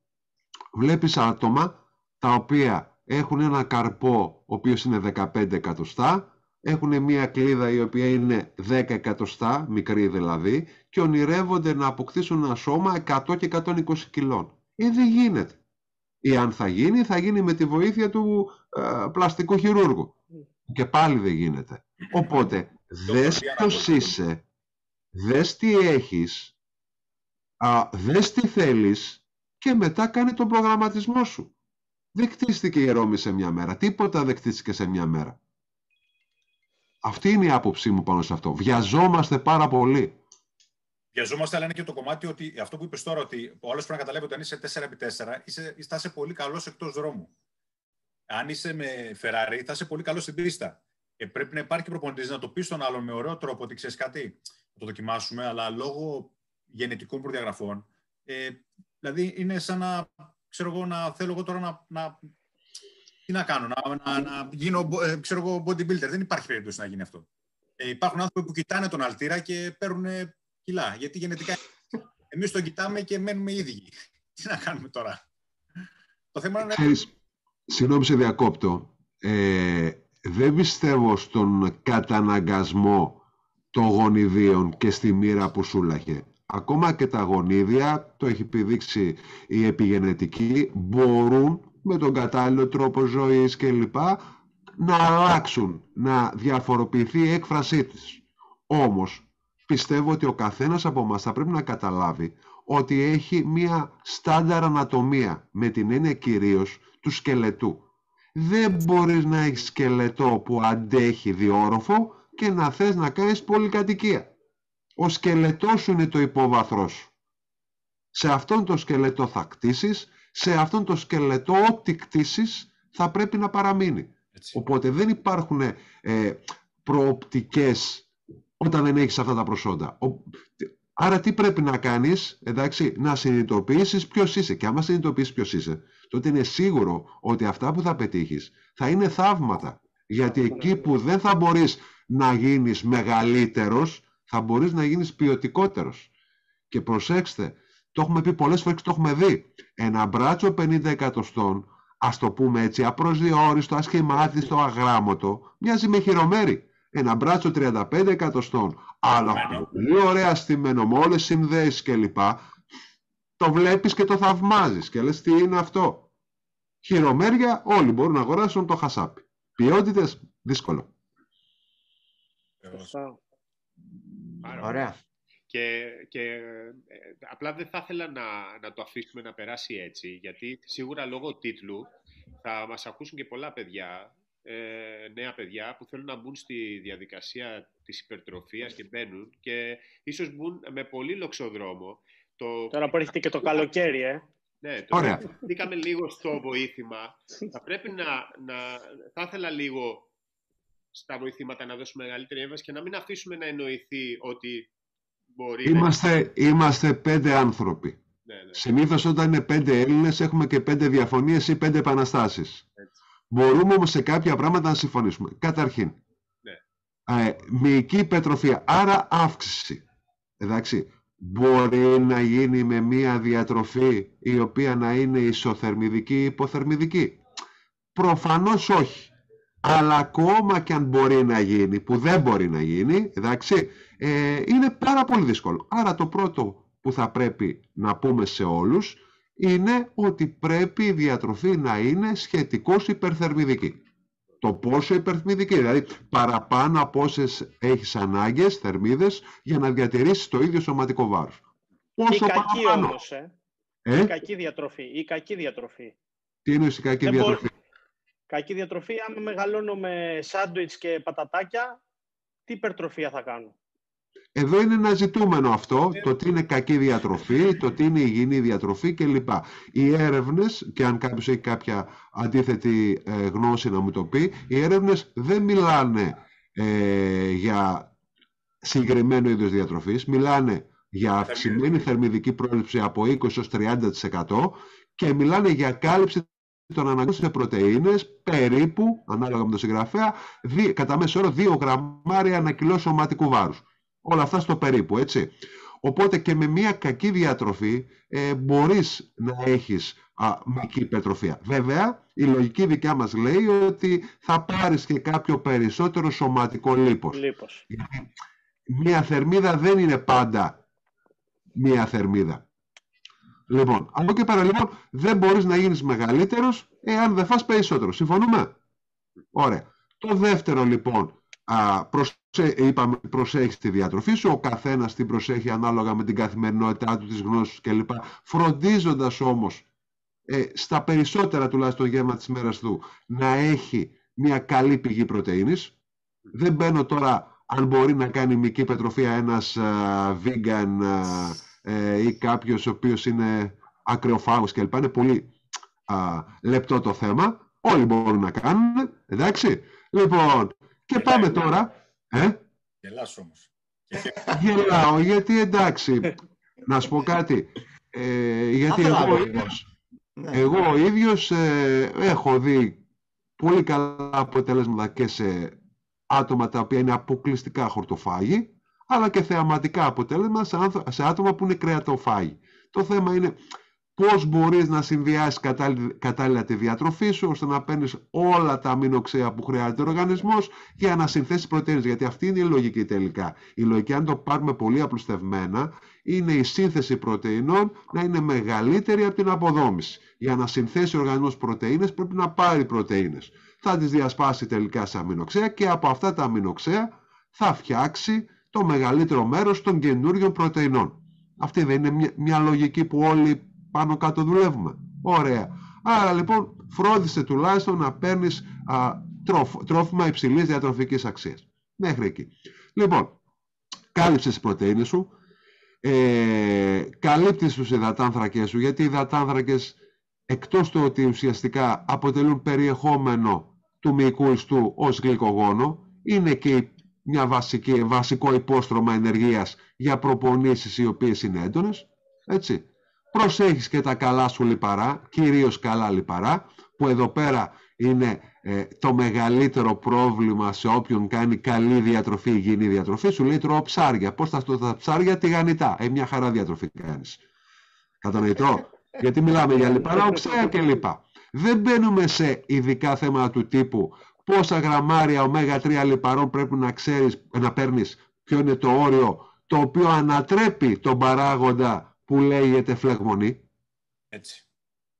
Βλέπεις άτομα τα οποία έχουν ένα καρπό ο οποίος είναι 15 εκατοστά έχουν μια κλίδα η οποία είναι 10 εκατοστά, μικρή δηλαδή, και ονειρεύονται να αποκτήσουν ένα σώμα 100 και 120 κιλών. Ε, δεν γίνεται. Ή αν θα γίνει, θα γίνει με τη βοήθεια του ε, πλαστικού χειρούργου. Και πάλι δεν γίνεται. Οπότε, δες ποιος είσαι, δες τι έχεις, α, δες τι θέλεις και μετά κάνει τον προγραμματισμό σου. Δεν κτίστηκε η Ρώμη σε μια μέρα. Τίποτα δεν κτίστηκε σε μια μέρα. Αυτή είναι η άποψή μου πάνω σε αυτό. Βιαζόμαστε πάρα πολύ. Βιαζόμαστε, αλλά είναι και το κομμάτι ότι αυτό που είπες τώρα, ότι ο άλλος πρέπει να καταλάβει ότι αν είσαι 4x4, είσαι, θα είσαι πολύ καλός εκτός δρόμου. Αν είσαι με Ferrari, θα είσαι πολύ καλός στην πίστα. Ε, πρέπει να υπάρχει προπονητής να το πεις στον άλλον με ωραίο τρόπο ότι ξέρεις κάτι, να το δοκιμάσουμε, αλλά λόγω γενετικών προδιαγραφών. Ε, δηλαδή είναι σαν να, ξέρω εγώ, να θέλω εγώ τώρα να, να τι να κάνω, να, να, να γίνω ε, ξέρω εγώ, bodybuilder. Δεν υπάρχει περίπτωση να γίνει αυτό. Ε, υπάρχουν άνθρωποι που κοιτάνε τον αλτήρα και παίρνουν κιλά. Γιατί γενετικά εμείς τον κοιτάμε και μένουμε ίδιοι. Τι να κάνουμε τώρα. Το θέμα είναι... Ξέρεις, συγγνώμη σε διακόπτω. Ε, δεν πιστεύω στον καταναγκασμό των γονιδίων και στη μοίρα που σούλαχε. Ακόμα και τα γονίδια, το έχει επιδείξει η επιγενετική, μπορούν με τον κατάλληλο τρόπο ζωής κλπ. να αλλάξουν, να διαφοροποιηθεί η έκφρασή της. Όμως, πιστεύω ότι ο καθένας από μας θα πρέπει να καταλάβει ότι έχει μία στάνταρ ανατομία, με την έννοια κυρίως του σκελετού. Δεν μπορείς να έχεις σκελετό που αντέχει διόροφο και να θες να κάνεις πολυκατοικία. Ο σκελετός σου είναι το υπόβαθρό σου. Σε αυτόν το σκελετό θα κτίσεις, σε αυτόν το σκελετό ό,τι κτίσεις θα πρέπει να παραμείνει. Οπότε δεν υπάρχουν ε, προοπτικές όταν δεν έχεις αυτά τα προσόντα. Άρα τι πρέπει να κάνεις, εντάξει, να συνειδητοποιήσεις ποιος είσαι. Και άμα συνειδητοποιήσεις ποιος είσαι, τότε είναι σίγουρο ότι αυτά που θα πετύχεις θα είναι θαύματα. Γιατί εκεί που δεν θα μπορείς να γίνεις μεγαλύτερος, θα μπορείς να γίνεις ποιοτικότερος. Και προσέξτε, το έχουμε πει πολλές φορές και το έχουμε δει. Ένα μπράτσο 50 εκατοστών, ας το πούμε έτσι, απροσδιόριστο, ασχημάτιστο, αγράμμωτο, μοιάζει με χειρομέρι. Ένα μπράτσο 35 εκατοστών, αλλά πολύ ωραία στημένο με όλες συνδέσεις κλπ. Το βλέπεις και το θαυμάζεις και λες τι είναι αυτό; Χειρομέρια όλοι μπορούν να αγοράσουν το χασάπι. Ποιότητες δύσκολο. Ωραία. Και, και ε, απλά δεν θα ήθελα να, να το αφήσουμε να περάσει έτσι, γιατί σίγουρα λόγω τίτλου θα μας ακούσουν και πολλά παιδιά, ε, νέα παιδιά, που θέλουν να μπουν στη διαδικασία της υπερτροφίας και μπαίνουν και ίσως μπουν με πολύ λοξοδρόμο. Το... Τώρα που έρχεται και το καλοκαίρι, ε. Ναι, τώρα μπήκαμε λίγο στο βοήθημα. θα πρέπει να, να... Θα ήθελα λίγο στα βοηθήματα να δώσουμε μεγαλύτερη έμβαση και να μην αφήσουμε να εννοηθεί ότι μπορεί είμαστε, να... Είμαστε πέντε άνθρωποι. Ναι, ναι. Συνήθως όταν είναι πέντε Έλληνες έχουμε και πέντε διαφωνίες ή πέντε επαναστάσεις. Μπορούμε όμως σε κάποια πράγματα να συμφωνήσουμε. Καταρχήν, ναι. ε, μυϊκή υπετροφία, άρα αύξηση. Εντάξει, μπορεί να γίνει με μία διατροφή η οποία να είναι ισοθερμιδική ή υποθερμιδική. Προφανώς όχι αλλά ακόμα και αν μπορεί να γίνει, που δεν μπορεί να γίνει, εντάξει, ε, είναι πάρα πολύ δύσκολο. Άρα το πρώτο που θα πρέπει να πούμε σε όλους είναι ότι πρέπει η διατροφή να είναι σχετικώς υπερθερμιδική. Το πόσο υπερθερμιδική, δηλαδή παραπάνω από όσες έχεις ανάγκες, θερμίδες, για να διατηρήσεις το ίδιο σωματικό βάρος. Πόσο η κακή όμως, ε. ε; Η κακή διατροφή. Η κακή διατροφή. Τι είναι η κακή διατροφή; Κακή διατροφή. Αν μεγαλώνω με σάντουιτς και πατατάκια, τι υπερτροφία θα κάνω; Εδώ είναι ένα ζητούμενο αυτό, το τι είναι κακή διατροφή, το τι είναι υγιεινή διατροφή κλπ. Οι έρευνες, και αν κάποιος έχει κάποια αντίθετη ε, γνώση να μου το πει, οι έρευνες δεν μιλάνε ε, για συγκεκριμένο είδος διατροφής, μιλάνε για αυξημένη θερμιδική πρόληψη από 20 30% και μιλάνε για κάλυψη των αναγκών σε πρωτεΐνες περίπου, ανάλογα με το συγγραφέα, δι, κατά μέσο όρο 2 γραμμάρια ανά κιλό σωματικού βάρους. Όλα αυτά στο περίπου, έτσι. Οπότε και με μια κακή διατροφή ε, μπορείς να έχεις α, μικρή υπερτροφία. Βέβαια, η λογική δικιά μας λέει ότι θα πάρεις και κάποιο περισσότερο σωματικό λίπος. λίπος. μια θερμίδα δεν είναι πάντα μια θερμίδα. Λοιπόν, από εκεί πέρα λοιπόν δεν μπορείς να γίνεις μεγαλύτερος εάν δεν φας περισσότερο. Συμφωνούμε; Ωραία. Το δεύτερο λοιπόν, α, προσε... είπαμε προσέχεις τη διατροφή σου, ο καθένας την προσέχει ανάλογα με την καθημερινότητά του, τις γνώσεις κλπ. Φροντίζοντας όμως ε, στα περισσότερα τουλάχιστον γεύμα της μέρας του να έχει μια καλή πηγή πρωτεΐνης. Δεν μπαίνω τώρα αν μπορεί να κάνει μικρή πετροφία ένας α, vegan ε, ή κάποιος ο οποίος είναι ακρεοφάγος κλπ. Είναι πολύ α, λεπτό το θέμα. Όλοι μπορούν να κάνουν, εντάξει. Λοιπόν, και πάμε τώρα. Ε; Γελάς όμως. Γελάω, γιατί εντάξει, να σου πω κάτι. Ε, γιατί εγώ ο ίδιος, ναι. εγώ ο ίδιος ε, έχω δει πολύ καλά αποτελέσματα και σε άτομα τα οποία είναι αποκλειστικά χορτοφάγοι, αλλά και θεαματικά αποτέλεσμα σε άτομα που είναι κρεατοφάγοι. Το θέμα είναι πώς μπορείς να συνδυάσεις κατάλληλα τη διατροφή σου ώστε να παίρνεις όλα τα αμινοξέα που χρειάζεται ο οργανισμός για να συνθέσεις πρωτεΐνες. Γιατί αυτή είναι η λογική τελικά. Η λογική αν το πάρουμε πολύ απλουστευμένα είναι η σύνθεση πρωτεϊνών να είναι μεγαλύτερη από την αποδόμηση. Για να συνθέσει ο οργανισμός πρωτεΐνες πρέπει να πάρει πρωτεΐνες. Θα τις διασπάσει τελικά σε αμινοξέα και από αυτά τα αμινοξέα θα φτιάξει το μεγαλύτερο μέρος των καινούριων πρωτεϊνών. Αυτή δεν είναι μια, μια λογική που όλοι πάνω κάτω δουλεύουμε. Ωραία. Άρα λοιπόν φρόντισε τουλάχιστον να παίρνεις τρόφιμα υψηλής διατροφικής αξίας. Μέχρι εκεί. Λοιπόν, κάλυψες τις πρωτεΐνες σου, ε, καλύπτεις τους υδατάνθρακες σου, γιατί οι υδατάνθρακες εκτός του ότι ουσιαστικά αποτελούν περιεχόμενο του μυϊκού ιστού ως γλυκογόνο, είναι και μια βασική, βασικό υπόστρωμα ενεργείας για προπονήσεις οι οποίες είναι έντονες, έτσι προσέχεις και τα καλά σου λιπαρά, κυρίως καλά λιπαρά, που εδώ πέρα είναι ε, το μεγαλύτερο πρόβλημα σε όποιον κάνει καλή διατροφή, υγιεινή διατροφή, σου λέει τρώω ψάρια. Πώς θα τα ψάρια τηγανιτά. Ε, μια χαρά διατροφή κάνεις. Κατανοητό; Γιατί μιλάμε για λιπαρά, οξέα και λοιπά. Δεν μπαίνουμε σε ειδικά θέματα του τύπου πόσα γραμμάρια ω3 λιπαρών πρέπει να ξέρεις, να παίρνεις, ποιο είναι το όριο το οποίο ανατρέπει τον παράγοντα που λέγεται φλεγμονή. Έτσι.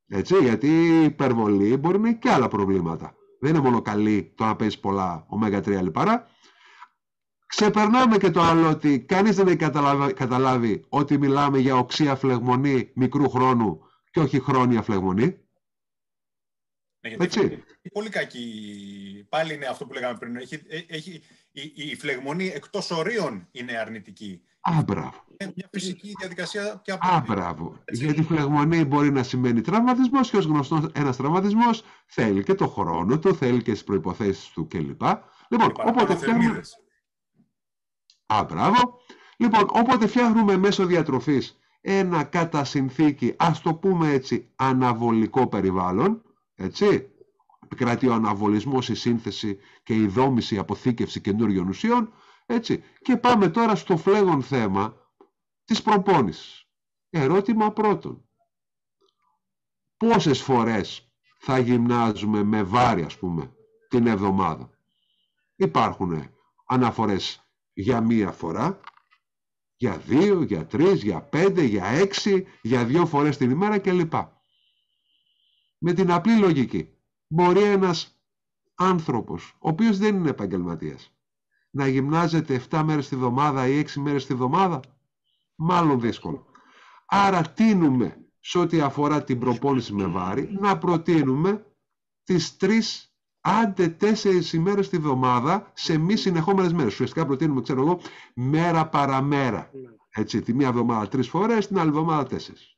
Έτσι, γιατί η υπερβολή μπορεί να έχει και άλλα προβλήματα. Δεν είναι μόνο καλή το να παίζει πολλά ω3 λιπαρά. Ξεπερνάμε και το άλλο ότι κανείς δεν έχει καταλάβει, καταλάβει ότι μιλάμε για οξία φλεγμονή μικρού χρόνου και όχι χρόνια φλεγμονή. Ναι, Έτσι. πολύ κακή. Πάλι είναι αυτό που λέγαμε πριν. Έχει, ε, έχει, η, η φλεγμονή εκτός ορίων είναι αρνητική. Α, μπράβο. Είναι μια φυσική διαδικασία και από Α, μπράβο. Γιατί φλεγμονή μπορεί να σημαίνει τραυματισμός και ως γνωστός ένας τραυματισμός θέλει και το χρόνο του, θέλει και τις προποθέσει του κλπ. Λοιπόν, όποτε φτιάχνουμε. Α, μπράβο. Λοιπόν, όποτε φτιάχνουμε μέσω διατροφής ένα κατά συνθήκη, ας το πούμε έτσι, αναβολικό περιβάλλον, έτσι, επικρατεί ο αναβολισμός, η σύνθεση και η δόμηση, η αποθήκευση καινούριων ουσιών, έτσι. Και πάμε τώρα στο φλέγον θέμα της προπόνησης. Ερώτημα πρώτον. Πόσες φορές θα γυμνάζουμε με βάρη, ας πούμε, την εβδομάδα; Υπάρχουν αναφορές για μία φορά, για δύο, για τρεις, για πέντε, για έξι, για δύο φορές την ημέρα κλπ. Με την απλή λογική. Μπορεί ένας άνθρωπος, ο οποίος δεν είναι επαγγελματίας, να γυμνάζεται 7 μέρες τη βδομάδα ή 6 μέρες τη βδομάδα; Μάλλον δύσκολο. Άρα τίνουμε σε ό,τι αφορά την προπόνηση με βάρη να προτείνουμε τις 3 άντε 4 ημέρες τη βδομάδα σε μη συνεχόμενες μέρες. Ουσιαστικά προτείνουμε, ξέρω εγώ, μέρα παραμέρα. Έτσι, τη μία εβδομάδα τρεις φορές, την άλλη εβδομάδα τέσσερις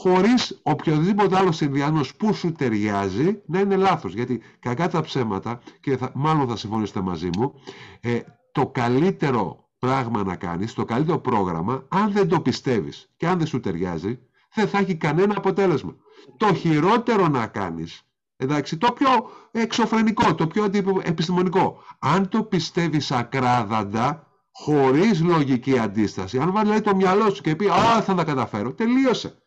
χωρίς οποιοδήποτε άλλο συνδυασμός που σου ταιριάζει να είναι λάθος. Γιατί κακά τα ψέματα, και θα, μάλλον θα συμφωνήσετε μαζί μου, ε, το καλύτερο πράγμα να κάνεις, το καλύτερο πρόγραμμα, αν δεν το πιστεύεις και αν δεν σου ταιριάζει, δεν θα έχει κανένα αποτέλεσμα. Το χειρότερο να κάνεις, εντάξει, το πιο εξωφρενικό, το πιο επιστημονικό, αν το πιστεύεις ακράδαντα, χωρίς λογική αντίσταση, αν βάλει το μυαλό σου και πει «Α, θα τα καταφέρω», τελείωσε.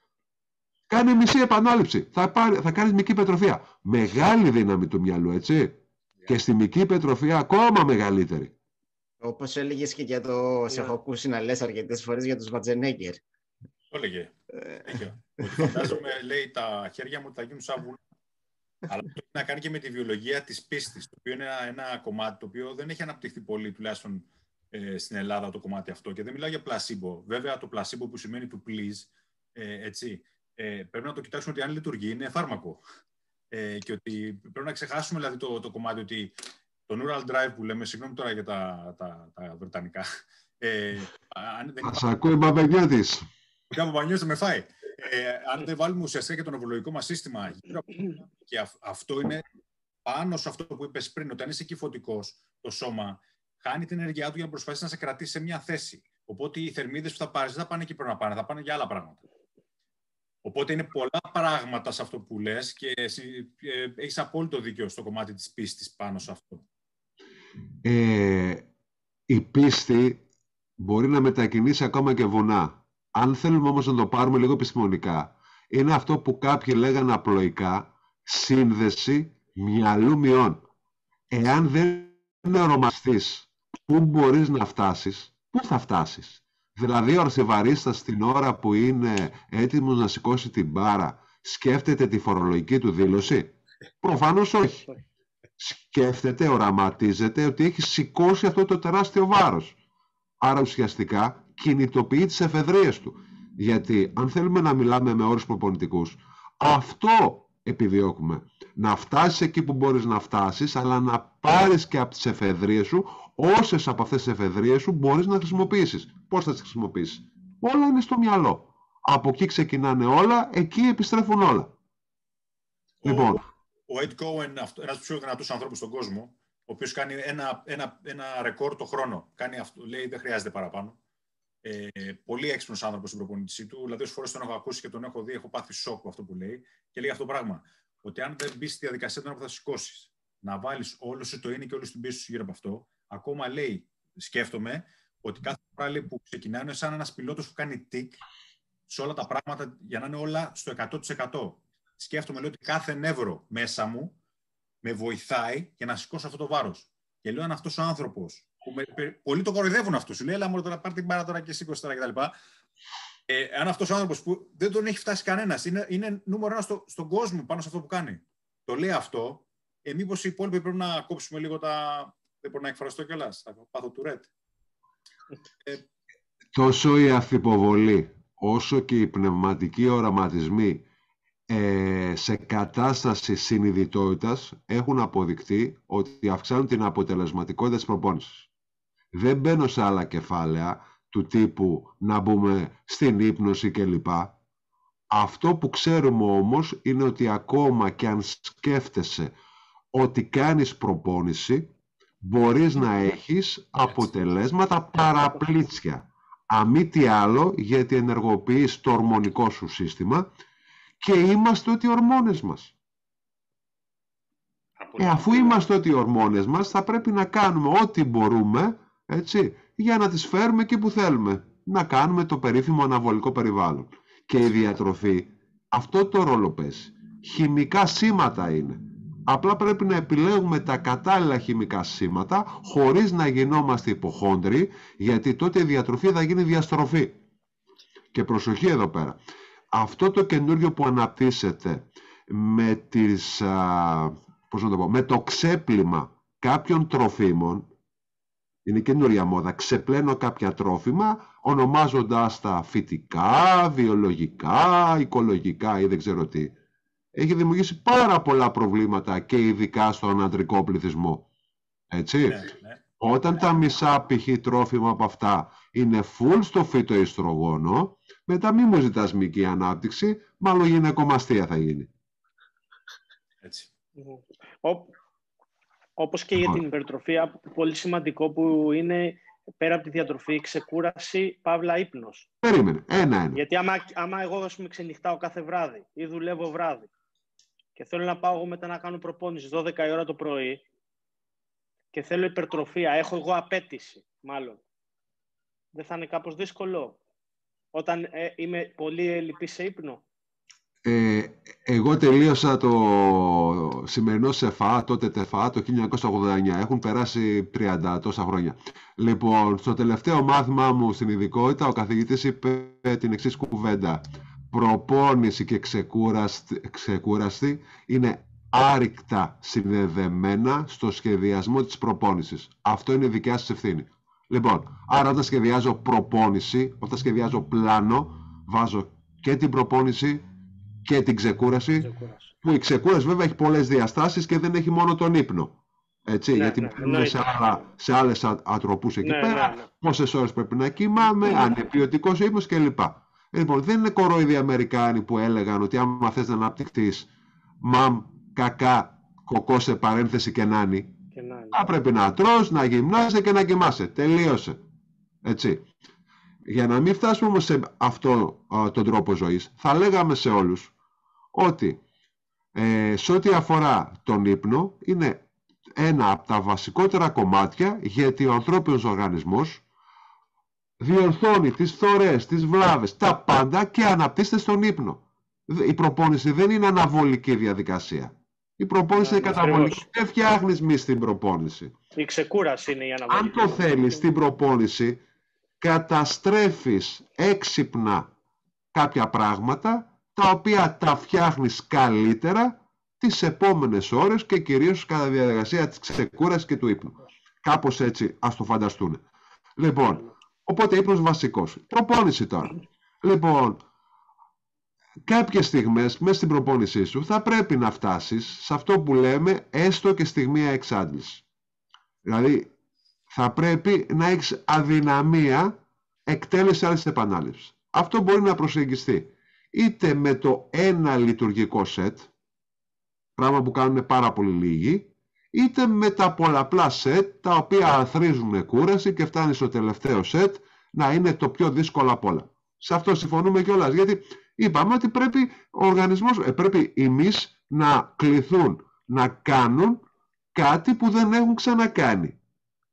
Κάνε μισή επανάληψη. Θα, πάρει, θα κάνεις μυκή υπετροφία. Μεγάλη δύναμη του μυαλού, έτσι. Και στη μυκή υπετροφία ακόμα μεγαλύτερη. Όπως έλεγες και για το. Yeah. Σε έχω ακούσει να λες αρκετές φορές για τους Βατζενέγκερ. Το έλεγε. Ε. Φαντάζομαι, λέει, τα χέρια μου θα γίνουν σαν βουλά. Αλλά το έχει να κάνει και με τη βιολογία της πίστης, το οποίο είναι ένα, ένα κομμάτι το οποίο δεν έχει αναπτυχθεί πολύ, τουλάχιστον ε, στην Ελλάδα, το κομμάτι αυτό. Και δεν μιλάω για πλασίμπο. Βέβαια, το πλασίμπο που σημαίνει του please, ε, έτσι, ε, πρέπει να το κοιτάξουμε ότι αν λειτουργεί είναι φάρμακο. Ε, και ότι πρέπει να ξεχάσουμε δηλαδή το, το κομμάτι ότι το neural drive που λέμε, συγγνώμη τώρα για τα, τα, τα βρετανικά. Ε, αν δεν Ας ακούει Μπαμπαγιώτης. Μπαμπαγιώτης με φάει. Ε, αν δεν βάλουμε ουσιαστικά και το νευρολογικό μας σύστημα και αυτό είναι πάνω σε αυτό που είπες πριν, όταν είσαι κυφωτικός, το σώμα χάνει την ενέργειά του για να προσπαθήσει να σε κρατήσει σε μια θέση. Οπότε οι θερμίδες που θα πάρεις δεν θα πάνε εκεί πρέπει να πάνε, θα πάνε για άλλα πράγματα. Οπότε είναι πολλά πράγματα σε αυτό που λες και εσύ ε, έχεις απόλυτο δίκιο στο κομμάτι της πίστης πάνω σε αυτό. Ε, η πίστη μπορεί να μετακινήσει ακόμα και βουνά. Αν θέλουμε όμως να το πάρουμε λίγο επιστημονικά, είναι αυτό που κάποιοι λέγανε απλοϊκά σύνδεση μυαλού μειών. Εάν δεν ονομαστείς πού μπορείς να φτάσεις, πού θα φτάσεις; Δηλαδή ο αρσεβαρίστας την ώρα που είναι έτοιμος να σηκώσει την μπάρα σκέφτεται τη φορολογική του δήλωση; Προφανώς όχι. Σκέφτεται, οραματίζεται ότι έχει σηκώσει αυτό το τεράστιο βάρος. Άρα ουσιαστικά κινητοποιεί τις εφεδρίες του. Γιατί αν θέλουμε να μιλάμε με όρους προπονητικούς, αυτό επιδιώκουμε. Να φτάσεις εκεί που μπορείς να φτάσεις, αλλά να πάρεις και από τις εφεδρίες σου όσες από αυτές τις εφεδρίες σου μπορείς να χρησιμοποιήσεις. Πώς θα τις χρησιμοποιήσεις; Όλα είναι στο μυαλό. Από εκεί ξεκινάνε όλα, εκεί επιστρέφουν όλα. Ο, λοιπόν. Ο Ed Cohen, ένας από τους πιο δυνατούς ανθρώπους στον κόσμο, ο οποίος κάνει ένα, ένα, ένα ρεκόρ το χρόνο. Κάνει αυτό, λέει δεν χρειάζεται παραπάνω. Ε, πολύ έξυπνος άνθρωπος στην προπονητή του. Δηλαδή, όσες φορές τον έχω ακούσει και τον έχω δει, έχω πάθει σοκ αυτό που λέει. Και λέει αυτό το πράγμα. Ότι αν δεν μπεις στη διαδικασία τώρα που θα σηκώσεις, να βάλεις όλο σου το είναι και όλο την πίστη σου γύρω από αυτό, ακόμα λέει, σκέφτομαι, ότι κάθε φορά που ξεκινάει είναι σαν ένας πιλότος που κάνει τικ σε όλα τα πράγματα για να είναι όλα στο 100%. Σκέφτομαι λέει, ότι κάθε νεύρο μέσα μου με βοηθάει για να σηκώσω αυτό το βάρος. Και λέω αν αυτός ο άνθρωπος που με, πολλοί το κοροϊδεύουν αυτό. Σου λέει, έλα μόνο τώρα πάρει την μπάρα τώρα και σήκωσε τώρα κτλ. Ε, αν αυτός ο άνθρωπος που δεν τον έχει φτάσει κανένας, είναι, είναι νούμερο ένας στο, στον κόσμο πάνω σε αυτό που κάνει. Το λέει αυτό, ε, μήπως οι υπόλοιποι πρέπει να κόψουμε λίγο τα. Δεν μπορεί να εκφραστώ κιόλας. Θα πάθω του ρετ. Ε, Τόσο η αυθυποβολή, όσο και οι πνευματικοί οραματισμοί ε, σε κατάσταση συνειδητότητας έχουν αποδεικτεί ότι αυξάνουν την αποτελεσματικότητα της προπόνησης. Δεν μπαίνω σε άλλα κεφάλαια του τύπου να μπούμε στην ύπνωση κλπ. Αυτό που ξέρουμε όμως είναι ότι ακόμα και αν σκέφτεσαι ότι κάνεις προπόνηση, μπορείς να έχεις αποτελέσματα παραπλήτσια. Αμή τι άλλο, γιατί ενεργοποιείς το ορμονικό σου σύστημα και είμαστε ότι οι ορμόνες μας. Ε, αφού είμαστε ότι οι ορμόνες μας, θα πρέπει να κάνουμε ό,τι μπορούμε, έτσι, για να τις φέρουμε εκεί που θέλουμε. Να κάνουμε το περίφημο αναβολικό περιβάλλον. Και η διατροφή αυτό το ρόλο παίζει. Χημικά σήματα είναι. Απλά πρέπει να επιλέγουμε τα κατάλληλα χημικά σήματα χωρίς να γινόμαστε υποχόντροι γιατί τότε η διατροφή θα γίνει διαστροφή. Και προσοχή εδώ πέρα. Αυτό το καινούριο που αναπτύσσεται με, τις, πώς να το, πω, με το ξέπλυμα κάποιων τροφίμων είναι καινούρια μόδα. Ξεπλένω κάποια τρόφιμα ονομάζοντας τα φυτικά, βιολογικά, οικολογικά ή δεν ξέρω τι. Έχει δημιουργήσει πάρα πολλά προβλήματα και ειδικά στον αντρικό πληθυσμό. Έτσι. Ναι, ναι. Όταν τα μισά π.χ. τρόφιμα από αυτά είναι full στο φύτο ιστρογόνο, μετά μη μου ζητάς μική ανάπτυξη, μάλλον γυναικομαστία θα γίνει. Έτσι. Όπως και για λοιπόν. την υπερτροφία, πολύ σημαντικό που είναι πέρα από τη διατροφή, ξεκούραση, παύλα ύπνος. Περίμενε, ένα-ένα. Γιατί άμα, άμα εγώ ας πούμε, ξενυχτάω κάθε βράδυ ή δουλεύω βράδυ και θέλω να πάω εγώ μετά να κάνω προπόνηση 12 η ώρα το πρωί και θέλω υπερτροφία, έχω εγώ απέτηση μάλλον, δεν θα είναι κάπως δύσκολο όταν ε, είμαι πολύ ελλειπή σε ύπνο; Ε, εγώ τελείωσα το σημερινό ΣΕΦΑ, τότε ΤΕΦΑ, το 1989. Έχουν περάσει 30 τόσα χρόνια. Λοιπόν, στο τελευταίο μάθημά μου στην ειδικότητα, ο καθηγητής είπε την εξής κουβέντα. Προπόνηση και ξεκούραστη, ξεκούραστη είναι άρρηκτα συνδεδεμένα στο σχεδιασμό της προπόνησης. Αυτό είναι δικιά σας ευθύνη. Λοιπόν, άρα όταν σχεδιάζω προπόνηση, όταν σχεδιάζω πλάνο, βάζω και την προπόνηση και την ξεκούραση. ξεκούραση. Που η ξεκούραση βέβαια έχει πολλές διαστάσεις και δεν έχει μόνο τον ύπνο. Έτσι, ναι, γιατί ναι, ναι, σε, άλλα, σε άλλες ατροπούς εκεί ναι, πέρα, ναι, ναι. πόσες ώρες πρέπει να κοιμάμαι, ναι. αν είναι ποιοτικός ύπνος κλπ. Λοιπόν, δεν είναι κορόιδοι Αμερικάνοι που έλεγαν ότι άμα θες να αναπτυχθείς, μαμ, κακά, κοκό σε παρένθεση και νάνι, θα πρέπει να τρως, να γυμνάσαι και να κοιμάσαι. Τελείωσε. Έτσι. Για να μην φτάσουμε όμως σε αυτό τον τρόπο ζωής, θα λέγαμε σε όλους ότι ε, σε ό,τι αφορά τον ύπνο, είναι ένα από τα βασικότερα κομμάτια γιατί ο ανθρώπινος οργανισμός διορθώνει τις φθορές, τις βλάβες, τα πάντα και αναπτύσσεται στον ύπνο. Η προπόνηση δεν είναι αναβολική διαδικασία. Η προπόνηση είναι καταβολική. Δεν φτιάχνεις μη στην προπόνηση. Η ξεκούραση είναι η αναβολική. Αν το θέλεις στην προπόνηση, καταστρέφεις έξυπνα κάποια πράγματα, τα οποία τα φτιάχνεις καλύτερα τις επόμενες ώρες και κυρίως κατά διαδικασία της ξεκούρασης και του ύπνου. Κάπως έτσι ας το φανταστούν. Λοιπόν, οπότε ύπνος βασικός. Προπόνηση τώρα. Λοιπόν, κάποιες στιγμές μέσα στην προπόνησή σου θα πρέπει να φτάσεις σε αυτό που λέμε έστω και στιγμία εξάντλησης. Δηλαδή θα πρέπει να έχεις αδυναμία εκτέλεση άλλης επανάληψης. Αυτό μπορεί να προσεγγιστεί είτε με το ένα λειτουργικό σετ, πράγμα που κάνουν πάρα πολύ λίγοι, είτε με τα πολλαπλά σετ, τα οποία αθρίζουν κούραση και φτάνει στο τελευταίο σετ να είναι το πιο δύσκολο από όλα. Σε αυτό συμφωνούμε κιόλας, γιατί είπαμε ότι πρέπει ο οργανισμός, ε, πρέπει εμείς να κληθούν να κάνουν κάτι που δεν έχουν ξανακάνει.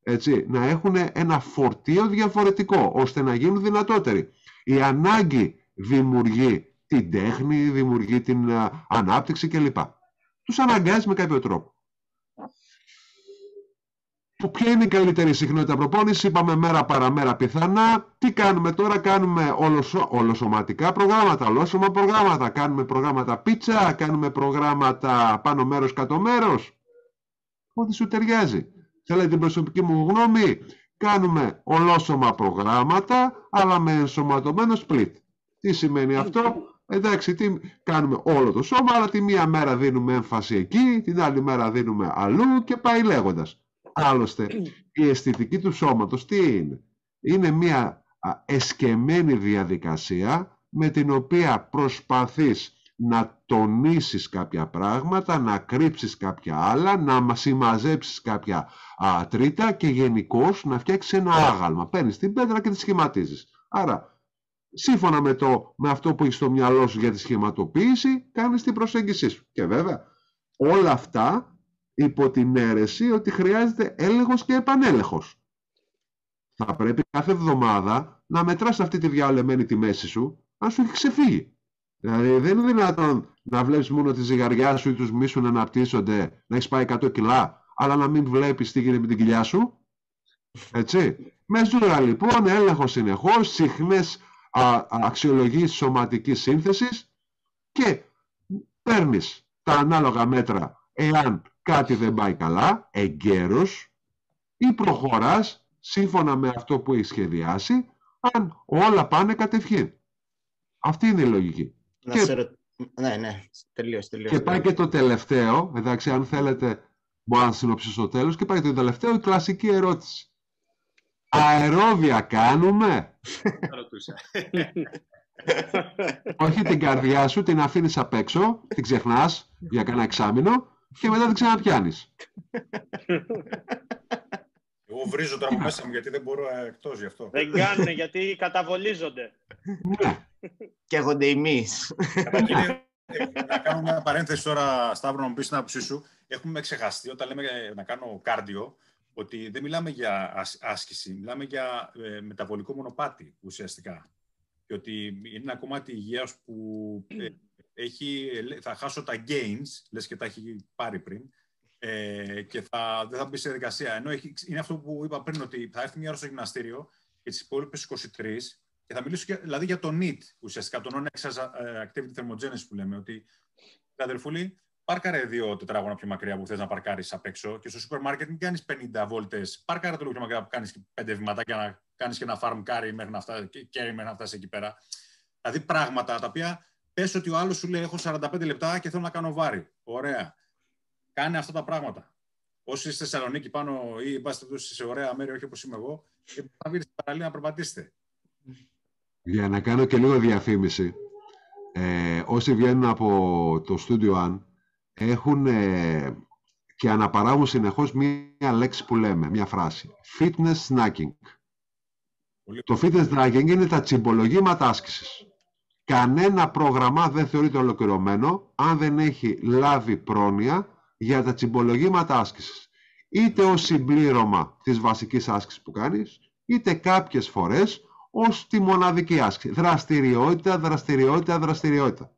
Έτσι, να έχουν ένα φορτίο διαφορετικό, ώστε να γίνουν δυνατότεροι. Η ανάγκη δημιουργεί την τέχνη, δημιουργεί την ανάπτυξη κλπ. Τους αναγκάζει με κάποιο τρόπο. Ποια είναι η καλύτερη συχνότητα προπόνηση, είπαμε μέρα παραμέρα πιθανά. Τι κάνουμε τώρα, κάνουμε όλοσο, ολοσωματικά προγράμματα, ολόσωμα προγράμματα. Κάνουμε προγράμματα πίτσα, κάνουμε προγράμματα πάνω μέρος κάτω μέρος. Ό,τι σου ταιριάζει. Θέλετε την προσωπική μου γνώμη. Κάνουμε ολόσωμα προγράμματα, αλλά με ενσωματωμένο split. Τι σημαίνει αυτό; Εντάξει, τι κάνουμε όλο το σώμα, αλλά τη μία μέρα δίνουμε έμφαση εκεί, την άλλη μέρα δίνουμε αλλού και πάει λέγοντας. Άλλωστε, η αισθητική του σώματος τι είναι; Είναι μια εσκεμμένη διαδικασία με την οποία προσπαθείς να τονίσεις κάποια πράγματα, να κρύψεις κάποια άλλα, να συμμαζέψεις κάποια α, τρίτα και γενικώς να φτιάξεις ένα άγαλμα. Παίρνεις την πέτρα και τη σχηματίζεις. Άρα, σύμφωνα με, το, με αυτό που έχεις στο μυαλό σου για τη σχηματοποίηση, κάνεις την προσέγγιση σου. Και βέβαια, όλα αυτά υπό την αίρεση ότι χρειάζεται έλεγχος και επανέλεγχος. Θα πρέπει κάθε εβδομάδα να μετράς αυτή τη διαλεμένη τη μέση σου, αν σου έχει ξεφύγει. Δηλαδή δεν είναι δυνατόν να βλέπεις μόνο τη ζυγαριά σου ή τους μίσου να αναπτύσσονται, να έχεις πάει 100 κιλά, αλλά να μην βλέπεις τι γίνεται με την κοιλιά σου. Έτσι. Με ζούρα λοιπόν, έλεγχος συνεχώς, συχνές αξιολογήσεις σωματικής σύνθεσης και παίρνεις τα ανάλογα μέτρα εάν κάτι δεν πάει καλά, εγκαίρως, ή προχωράς σύμφωνα με αυτό που έχεις σχεδιάσει, αν όλα πάνε κατευχήν. Αυτή είναι η λογική. Να και... Σε Ναι, ναι, τελείως, τελείως. Και πάει και το τελευταίο, εντάξει, αν θέλετε, μπορώ να συνοψίσω στο τέλος, και πάει το τελευταίο, η κλασική ερώτηση. Αερόβια κάνουμε; Όχι την καρδιά σου, την αφήνεις απ' έξω, την ξεχνάς για κανένα εξάμεινο και μετά την ξαναπιάνεις. Εγώ βρίζω τώρα μέσα μου γιατί δεν μπορώ εκτός γι' αυτό. Δεν κάνουν γιατί καταβολίζονται. Ναι. Και έχονται εμεί. να κάνω μια παρένθεση τώρα, Σταύρο, να μου πεις την άποψή σου. Έχουμε ξεχαστεί όταν λέμε να κάνω κάρδιο ότι δεν μιλάμε για άσκηση, μιλάμε για ε, μεταβολικό μονοπάτι ουσιαστικά. Και ότι είναι ένα κομμάτι υγείας που ε, έχει, θα χάσω τα gains, λες και τα έχει πάρει πριν, ε, και θα, δεν θα μπει σε διαδικασία. Ενώ έχει, είναι αυτό που είπα πριν, ότι θα έρθει μια ώρα στο γυμναστήριο και τις υπόλοιπες 23 και θα μιλήσω δηλαδή για το NEAT, ουσιαστικά, το Non-Exercise ε, Activity Thermogenesis που λέμε, ότι αδερφούλη, πάρκαρε δύο τετράγωνα πιο μακριά που θες να παρκάρεις απ' έξω και στο σούπερ μάρκετ μην κάνεις 50 βόλτες. Πάρκαρε το λίγο πιο μακριά που κάνεις πέντε βηματάκια να κάνεις και ένα farm carry μέχρι να φτάσει, μέχρι να φτάσεις εκεί πέρα. Δηλαδή πράγματα τα οποία πες ότι ο άλλος σου λέει: Έχω 45 λεπτά και θέλω να κάνω βάρη. Ωραία. Κάνε αυτά τα πράγματα. Όσοι είστε στη Θεσσαλονίκη πάνω ή είμαστε εδώ σε ωραία μέρη, όχι όπως είμαι εγώ, θα βγείτε στην παραλία να περπατήσετε. Για να κάνω και λίγο διαφήμιση. Ε, όσοι βγαίνουν από το Studio An έχουν ε, και αναπαράγουν συνεχώς μία λέξη που λέμε, μία φράση. Fitness snacking. Το fitness snacking είναι τα τσιμπολογήματα άσκησης. Κανένα πρόγραμμα δεν θεωρείται ολοκληρωμένο αν δεν έχει λάβει πρόνοια για τα τσιμπολογήματα άσκησης. είτε ως συμπλήρωμα της βασικής άσκησης που κάνεις, είτε κάποιες φορές ως τη μοναδική άσκηση. Δραστηριότητα, δραστηριότητα, δραστηριότητα.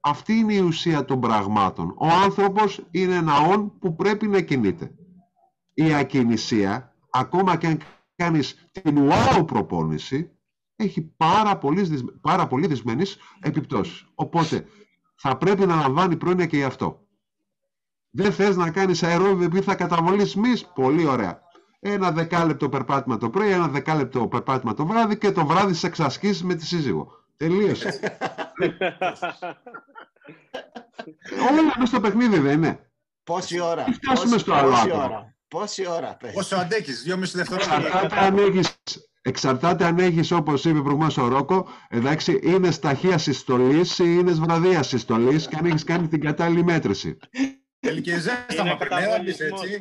Αυτή είναι η ουσία των πραγμάτων. Ο άνθρωπος είναι ένα όν που πρέπει να κινείται. Η ακινησία, ακόμα και αν κάνεις την wow προπόνηση, έχει πάρα πολύ, πάρα πολύ δυσμενείς επιπτώσεις. Οπότε θα πρέπει να λαμβάνει πρόνοια και γι' αυτό. Δεν θες να κάνεις αερόβιο επειδή θα καταβολείς μυς; Πολύ ωραία. Ένα δεκάλεπτο περπάτημα το πρωί, ένα δεκάλεπτο περπάτημα το βράδυ και το βράδυ σε εξασκήσεις με τη σύζυγο. Τελείωσε. Όλα μέσα στο παιχνίδι δεν είναι. Πόση ώρα; Φτάσουμε στο άλλο άτομο. Πόση ώρα, πες. Πόσο αντέχεις, δυόμιση δευτερόλεπτα. Εξαρτάται αν έχεις, εξαρτάται αν έχεις όπως είπε προηγουμένως ο Ρόκο, εντάξει, είναι σταχεία συστολής ή είναι βραδία συστολής και αν έχεις κάνει την κατάλληλη μέτρηση. Θέλει και ζέσταμα, πρέπει να πεις έτσι.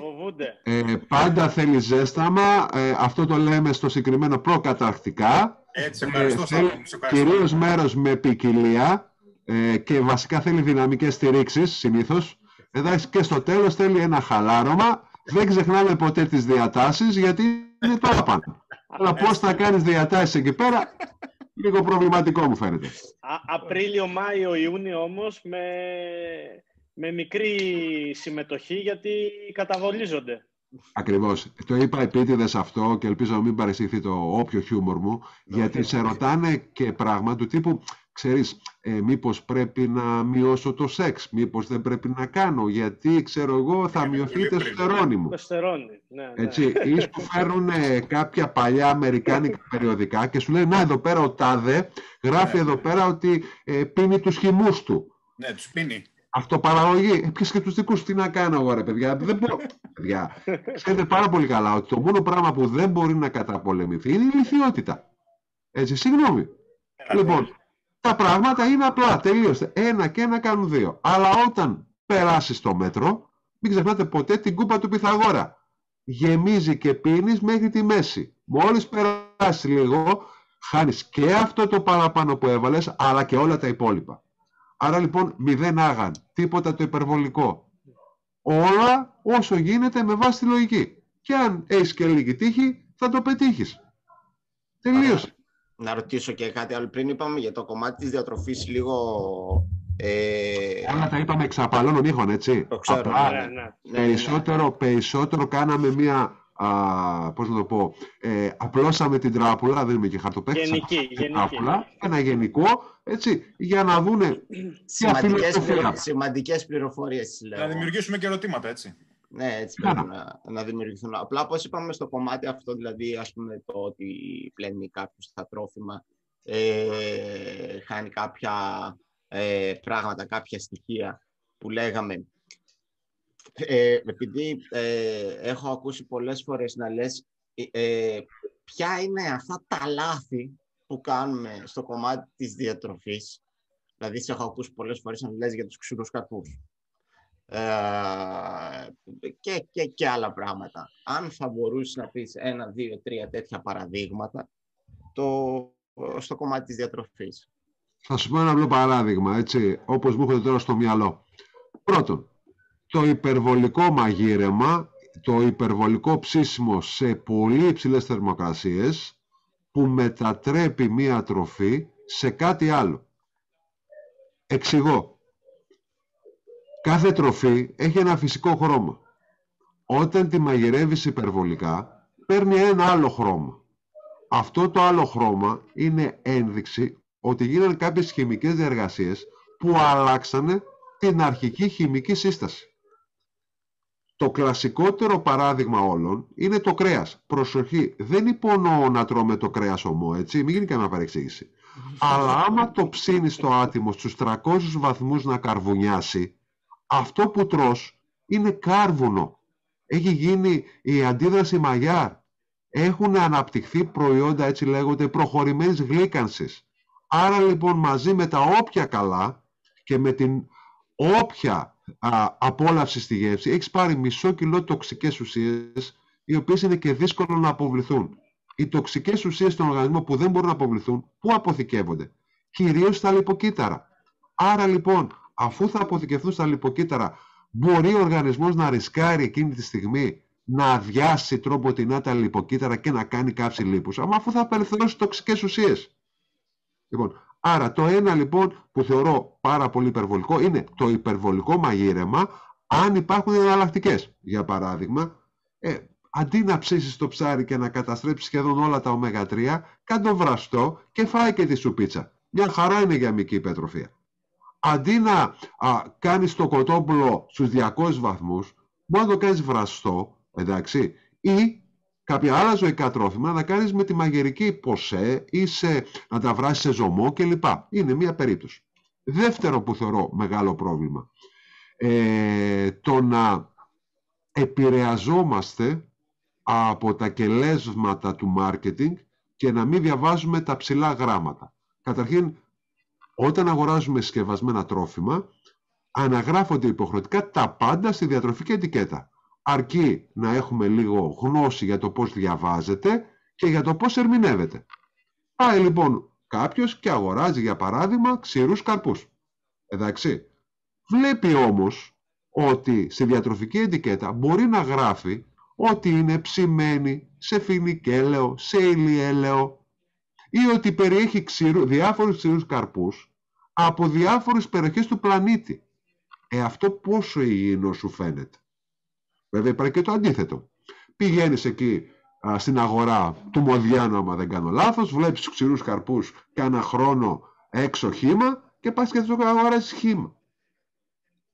Ε, πάντα θέλει ζέσταμα, ε, αυτό το λέμε στο συγκεκριμένο προκαταρκτικά. Έτσι, ευχαριστώ. Ε, θέλει κυρίως μέρος με ποικιλία ε, και βασικά θέλει δυναμικές στηρίξεις συνήθως. Εντάξει, και στο τέλος θέλει ένα χαλάρωμα δεν ξεχνάμε ποτέ τις διατάσεις γιατί είναι τώρα πάνω. Αλλά πώς θα κάνεις διατάσεις εκεί πέρα, λίγο προβληματικό μου φαίνεται. Απρίλιο, Μάιο, Ιούνιο όμως με, με μικρή συμμετοχή γιατί καταβολίζονται. Ακριβώς. Το είπα επίτηδες αυτό και ελπίζω να μην παρεσύχθει το όποιο χιούμορ μου, γιατί σε ρωτάνε και πράγμα του τύπου ξέρεις, ε, μήπως πρέπει να μειώσω το σεξ, μήπως δεν πρέπει να κάνω, γιατί, ξέρω εγώ, θα μειωθεί το στερόνι μου. ναι, ναι. Έτσι, ή σου φέρουν κάποια παλιά αμερικάνικα περιοδικά και σου λένε, να, εδώ πέρα ο Τάδε γράφει Ναι. εδώ πέρα ότι ε, πίνει τους χυμούς του. Ναι, τους πίνει. Αυτοπαραγωγή. Ε, ποιες και τους δικούς τι να κάνω εγώ, ρε παιδιά. Δεν μπορώ. παιδιά. Ξέρετε πάρα πολύ καλά ότι το μόνο πράγμα που δεν μπορεί να καταπολεμηθεί είναι η λυθιότητα. Έτσι, συγγνώμη. Λοιπόν, τα πράγματα είναι απλά, τελείωσε. Ένα και ένα κάνουν δύο. Αλλά όταν περάσεις το μέτρο, μην ξεχνάτε ποτέ την κούπα του Πυθαγόρα. Γεμίζει και πίνεις μέχρι τη μέση. Μόλις περάσεις λίγο, χάνεις και αυτό το παραπάνω που έβαλες, αλλά και όλα τα υπόλοιπα. Άρα λοιπόν μηδέν άγαν, τίποτα το υπερβολικό. Όλα όσο γίνεται με βάση τη λογική. Και αν έχεις και λίγη τύχη, θα το πετύχεις. Τελείωσε. Να ρωτήσω και κάτι άλλο. Πριν είπαμε για το κομμάτι της διατροφής λίγο... Ε, Όλα τα είπαμε εξαπαλώνων ήχων, έτσι. Το ξέρω, Απλά, Ναι, ναι. ναι, ναι. περισσότερο, περισσότερο κάναμε μία, α, πώς να το πω, ε, απλώσαμε την τράπουλα, δεν είμαι και χαρτοπαίκτης, Γενική, απλώσαμε την γενική. τράπουλα, ένα γενικό, έτσι, για να δούνε σημαντικές, φιλοσοφία. πληρο- σημαντικές πληροφορίες, λέω. Να δημιουργήσουμε και ερωτήματα, έτσι. Ναι, έτσι Κάνα. πρέπει να, να δημιουργηθούν. Απλά όπως είπαμε στο κομμάτι αυτό, δηλαδή ας πούμε το ότι πλένει κάποιος τα τρόφιμα, ε, χάνει κάποια ε, πράγματα, κάποια στοιχεία που λέγαμε. Ε, επειδή ε, έχω ακούσει πολλές φορές να λες ε, ε, ποια είναι αυτά τα λάθη που κάνουμε στο κομμάτι της διατροφής. Δηλαδή, σε έχω ακούσει πολλές φορές να λες για τους ξηρούς κακούς ε, και, και, και άλλα πράγματα. Αν θα μπορούσες να πεις ένα, δύο, τρία τέτοια παραδείγματα το, στο κομμάτι της διατροφής. Θα σου πω ένα απλό παράδειγμα, έτσι, όπως μου έρχεται τώρα στο μυαλό. Πρώτον, το υπερβολικό μαγείρεμα, το υπερβολικό ψήσιμο σε πολύ υψηλές θερμοκρασίες που μετατρέπει μία τροφή σε κάτι άλλο. Εξηγώ. Κάθε τροφή έχει ένα φυσικό χρώμα. Όταν τη μαγειρεύεις υπερβολικά, παίρνει ένα άλλο χρώμα. Αυτό το άλλο χρώμα είναι ένδειξη ότι γίνανε κάποιες χημικές διεργασίες που αλλάξανε την αρχική χημική σύσταση. Το κλασικότερο παράδειγμα όλων είναι το κρέας. Προσοχή, δεν υπονοώ να τρώμε το κρέας ομό, έτσι, μην γίνει κανένα παρεξήγηση. Αλλά άμα το ψήνεις στο άτιμο στους 300 βαθμούς να καρβουνιάσει, αυτό που τρως είναι κάρβουνο. Έχει γίνει η αντίδραση μαγιάρ. Έχουν αναπτυχθεί προϊόντα, έτσι λέγονται, προχωρημένης γλύκανσης. Άρα λοιπόν μαζί με τα όποια καλά και με την όποια α, απόλαυση στη γεύση έχεις πάρει μισό κιλό τοξικές ουσίες οι οποίες είναι και δύσκολο να αποβληθούν. Οι τοξικές ουσίες στον οργανισμό που δεν μπορούν να αποβληθούν, πού αποθηκεύονται; Κυρίως στα λιποκύτταρα. Άρα λοιπόν, αφού θα αποθηκευτούν στα λιποκύτταρα Μπορεί ο οργανισμός να ρισκάρει εκείνη τη στιγμή να αδειάσει τρόπο την τα λιποκύτταρα και να κάνει κάψη λίπους, αλλά αφού θα απελευθερώσει τοξικές ουσίες. Λοιπόν, άρα το ένα λοιπόν που θεωρώ πάρα πολύ υπερβολικό είναι το υπερβολικό μαγείρεμα αν υπάρχουν εναλλακτικές. Για παράδειγμα, ε, αντί να ψήσεις το ψάρι και να καταστρέψεις σχεδόν όλα τα ω3, κάντο βραστό και φάει και τη σουπίτσα. Μια χαρά είναι για μικρή υπερτροφία. Αντί να α, κάνεις το κοτόπουλο στους 200 βαθμούς, μπορεί να το κάνεις βραστό, εντάξει, ή κάποια άλλα ζωικά τρόφιμα να κάνεις με τη μαγειρική ποσέ ή σε, να τα βράσεις σε ζωμό κλπ. Είναι μία περίπτωση. Δεύτερο που θεωρώ μεγάλο πρόβλημα. Ε, το να επηρεαζόμαστε από τα κελέσματα του μάρκετινγκ και να μην διαβάζουμε τα ψηλά γράμματα. Καταρχήν, όταν αγοράζουμε συσκευασμένα τρόφιμα, αναγράφονται υποχρεωτικά τα πάντα στη διατροφική ετικέτα. Αρκεί να έχουμε λίγο γνώση για το πώς διαβάζεται και για το πώς ερμηνεύεται. Πάει λοιπόν κάποιος και αγοράζει για παράδειγμα ξηρούς καρπούς. Εντάξει. Βλέπει όμως ότι στη διατροφική ετικέτα μπορεί να γράφει ότι είναι ψημένη σε φινικέλαιο, σε ηλιέλαιο ή ότι περιέχει ξηρού, διάφορους ξηρούς καρπούς από διάφορες περιοχές του πλανήτη. Ε, αυτό πόσο υγιεινό σου φαίνεται. Βέβαια υπάρχει και το αντίθετο. Πηγαίνεις εκεί στην αγορά του Μοδιάνου, άμα δεν κάνω λάθος, βλέπεις τους ξηρούς καρπούς κάνα χρόνο έξω χήμα και πας και το αγοράζεις χήμα.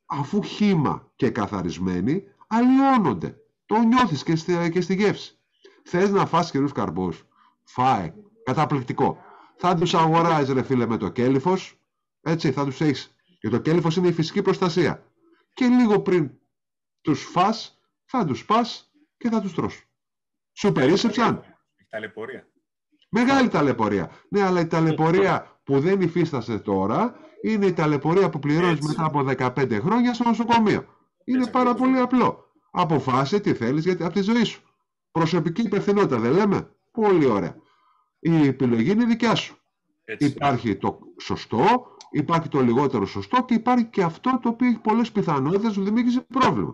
Αφού χήμα και καθαρισμένοι, αλλοιώνονται. Το νιώθεις και στη, και στη γεύση. Θες να φας ξηρούς καρπούς. Φάε. Καταπληκτικό. Θα τους αγοράζει ρε φίλε με το κέλυφος. Έτσι θα τους έχεις. Και το κέλυφος είναι η φυσική προστασία. Και λίγο πριν τους φας θα τους πας και θα τους τρως. Σου περίσσεψαν. Ταλαιπωρία. Μεγάλη ταλαιπωρία. Ναι, αλλά η ταλαιπωρία που δεν υφίστασε τώρα είναι η ταλαιπωρία που πληρώνεις μετά από 15 χρόνια στο νοσοκομείο. Είναι πάρα πολύ απλό. Αποφάσισε τι θέλεις γιατί, από τη ζωή σου. Προσωπική υπευθυνότητα δεν λέμε; Πολύ ωραία. Η επιλογή είναι δικιά σου. Υπάρχει το σωστό, υπάρχει το λιγότερο σωστό και υπάρχει και αυτό το οποίο έχει πολλές πιθανότητες να σου δημιουργήσει πρόβλημα.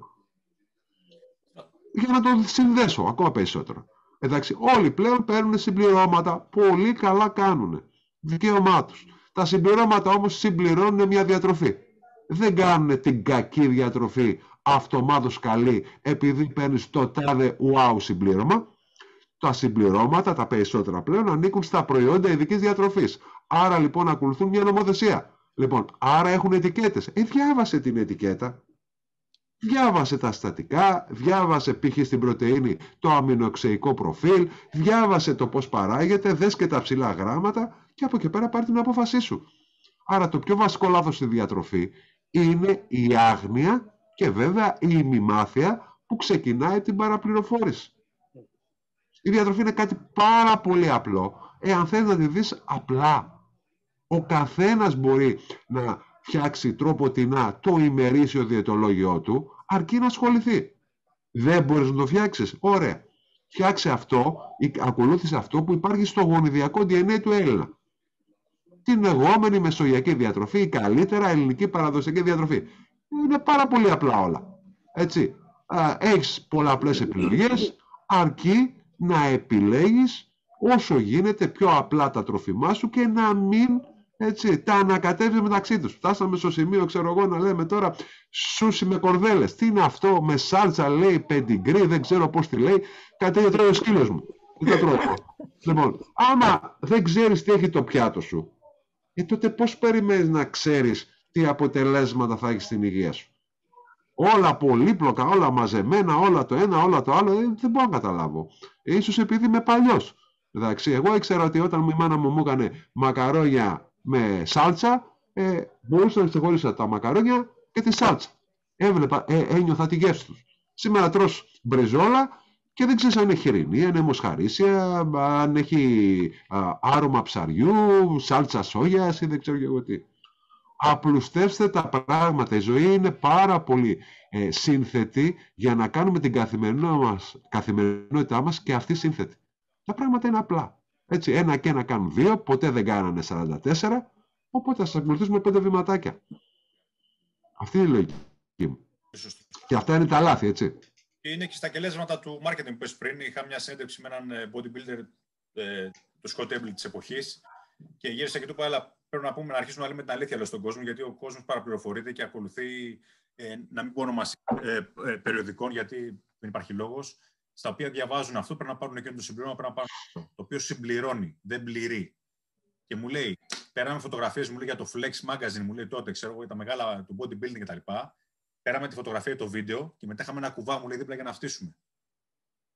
Για να το συνδέσω ακόμα περισσότερο. Εντάξει, όλοι πλέον παίρνουν συμπληρώματα, πολύ καλά κάνουν. Δικαίωμά τους. Τα συμπληρώματα όμως συμπληρώνουν μια διατροφή. Δεν κάνουν την κακή διατροφή αυτομάτως καλή επειδή παίρνεις το τάδε wow συμπλήρωμα. Τα συμπληρώματα, τα περισσότερα πλέον, ανήκουν στα προϊόντα ειδικής διατροφής. Άρα λοιπόν ακολουθούν μια νομοθεσία. Λοιπόν, άρα έχουν ετικέτες. Ε, διάβασε την ετικέτα. Διάβασε τα στατικά, διάβασε π.χ. στην πρωτεΐνη το αμινοξεϊκό προφίλ, διάβασε το πώς παράγεται, δες και τα ψηλά γράμματα και από εκεί πέρα πάρει την απόφασή σου. Άρα το πιο βασικό λάθος στη διατροφή είναι η άγνοια και βέβαια η ημιμάθεια που ξεκινάει την παραπληροφόρηση. Η διατροφή είναι κάτι πάρα πολύ απλό, εάν θέλεις να τη δεις απλά. Ο καθένας μπορεί να φτιάξει τρόποτινά το ημερήσιο διαιτολόγιο του, αρκεί να ασχοληθεί. Δεν μπορείς να το φτιάξεις. Ωραία. Φτιάξε αυτό ή ακολούθησε αυτό που υπάρχει στο γονιδιακό DNA του Έλληνα. Την εγώμενη μεσογειακή διατροφή, η καλύτερα ελληνική παραδοσιακή διατροφή. Είναι πάρα πολύ απλά όλα. Έτσι. Έχεις πολλαπλές επιλογές, αρκεί να επιλέγεις όσο γίνεται πιο απλά τα τροφιμά σου και να μην έτσι, τα ανακατεύεις μεταξύ τους. Φτάσαμε στο σημείο, ξέρω εγώ, να λέμε τώρα σούσι με κορδέλες. Τι είναι αυτό, με σάλτσα λέει, πεντιγκρί, δεν ξέρω πώς τη λέει, κάτι τέτοιο τρώει ο σκύλος μου. Δεν τρώω. λοιπόν, άμα δεν ξέρεις τι έχει το πιάτο σου, ε, τότε πώς περιμένεις να ξέρεις τι αποτελέσματα θα έχεις στην υγεία σου; Όλα πολύπλοκα, όλα μαζεμένα, όλα το ένα, όλα το άλλο, ε, δεν μπορώ να καταλάβω. Ε, ίσως επειδή είμαι παλιός. Εντάξει, εγώ ήξερα ότι όταν η μάνα μου μου έκανε μακαρόνια με σάλτσα, ε, μπορούσα να ξεχωρίσω τα μακαρόνια και τη σάλτσα. Έβλεπα, ε, ένιωθα τη γεύση τους. Σήμερα τρως μπριζόλα και δεν ξέρεις αν είναι χοιρινή, αν είναι μοσχαρίσια, αν έχει α, άρωμα ψαριού, σάλτσα σόγιας ή δεν ξέρω και εγώ τι. Απλουστεύστε τα πράγματα. Η ζωή είναι πάρα πολύ ε, σύνθετη για να κάνουμε την καθημερινότητά μας, καθημερινότητά μας και αυτή σύνθετη. Τα πράγματα είναι απλά. Έτσι, ένα και ένα κάνουν δύο, ποτέ δεν κάνανε 44, οπότε θα σας ακολουθήσουμε πέντε βηματάκια. Αυτή είναι η λογική μου. Και αυτά είναι τα λάθη, έτσι. Και είναι και στα κελέσματα του marketing που είπες πριν. Είχα μια συνέντευξη με έναν ε, bodybuilder ε, του Scott Able της εποχής και γύρισα και του είπα, αλλά πρέπει να πούμε να αρχίσουμε να λέμε την αλήθεια στον κόσμο, γιατί ο κόσμος παραπληροφορείται και ακολουθεί, ε, να μην πω ονομασία ε, ε, περιοδικών, γιατί δεν υπάρχει λόγος, στα οποία διαβάζουν αυτό, πρέπει να πάρουν εκείνο το συμπλήρωμα, πρέπει να πάρουν αυτό. Το οποίο συμπληρώνει, δεν πληρεί. Και μου λέει, πέραμε φωτογραφίες, μου λέει για το Flex Magazine, μου λέει τότε, ξέρω εγώ, τα μεγάλα του bodybuilding κτλ. Πέραμε τη φωτογραφία ή το βίντεο και μετά είχαμε ένα κουβά, μου λέει δίπλα για να φτύσουμε.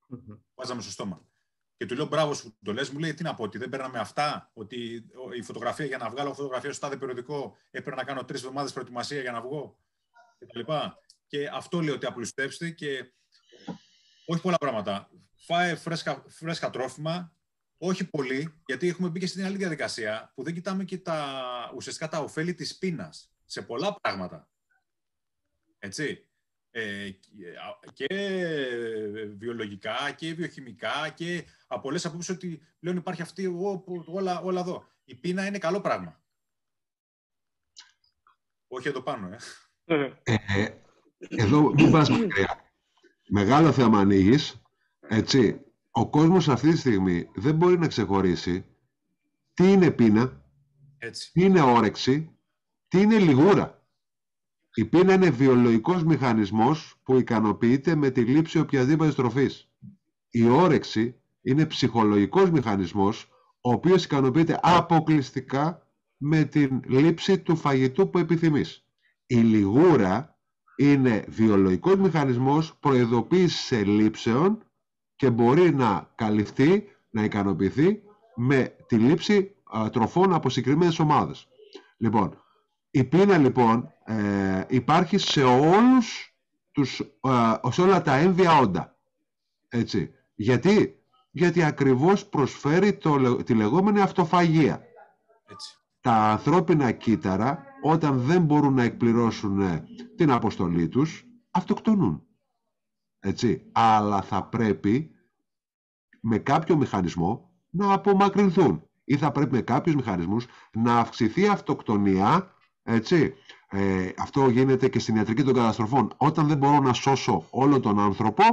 Mm-hmm. Βάζαμε στο στόμα. Και του λέω μπράβο σου το λες, μου λέει τι να πω, ότι δεν παίρναμε αυτά, ότι η φωτογραφία για να βγάλω φωτογραφία στο τάδε περιοδικό έπρεπε να κάνω τρεις εβδομάδες προετοιμασία για να βγω. Και, και αυτό λέει ότι απλουστεύστε και όχι πολλά πράγματα. Φάε φρέσκα, φρέσκα τρόφιμα, όχι πολύ, γιατί έχουμε μπει και στην άλλη διαδικασία που δεν κοιτάμε και τα, ουσιαστικά τα ωφέλη της πείνας σε πολλά πράγματα. Έτσι. Ε, και βιολογικά και βιοχημικά και από πολλές απόψεις ότι πλέον υπάρχει αυτή εγώ, όλα, όλα εδώ. Η πείνα είναι καλό πράγμα. Όχι εδώ πάνω, ε. ε, ε εδώ μην πας μακριά. Μεγάλο θέμα ανοίγεις, έτσι. Ο κόσμος αυτή τη στιγμή δεν μπορεί να ξεχωρίσει τι είναι πείνα, έτσι. τι είναι όρεξη, τι είναι λιγούρα. Η πείνα είναι βιολογικός μηχανισμός που ικανοποιείται με τη λήψη οποιαδήποτε τροφής. Η όρεξη είναι ψυχολογικός μηχανισμός ο οποίος ικανοποιείται αποκλειστικά με την λήψη του φαγητού που επιθυμείς. Η λιγούρα είναι βιολογικός μηχανισμός προειδοποίησης ελλείψεων και μπορεί να καλυφθεί, να ικανοποιηθεί με τη λήψη τροφών από συγκεκριμένες ομάδες. Λοιπόν, η πείνα λοιπόν ε, υπάρχει σε όλους τους, ε, σε όλα τα έμβια όντα. Έτσι. Γιατί; Γιατί ακριβώς προσφέρει το, τη λεγόμενη αυτοφαγία. Έτσι. Τα ανθρώπινα κύτταρα όταν δεν μπορούν να εκπληρώσουν ε, την αποστολή τους αυτοκτονούν. Έτσι. Αλλά θα πρέπει με κάποιο μηχανισμό να απομακρυνθούν ή θα πρέπει με κάποιους μηχανισμούς να αυξηθεί η αυτοκτονία έτσι. Ε, αυτό γίνεται και στην ιατρική των καταστροφών. Όταν δεν μπορώ να σώσω όλο τον άνθρωπο,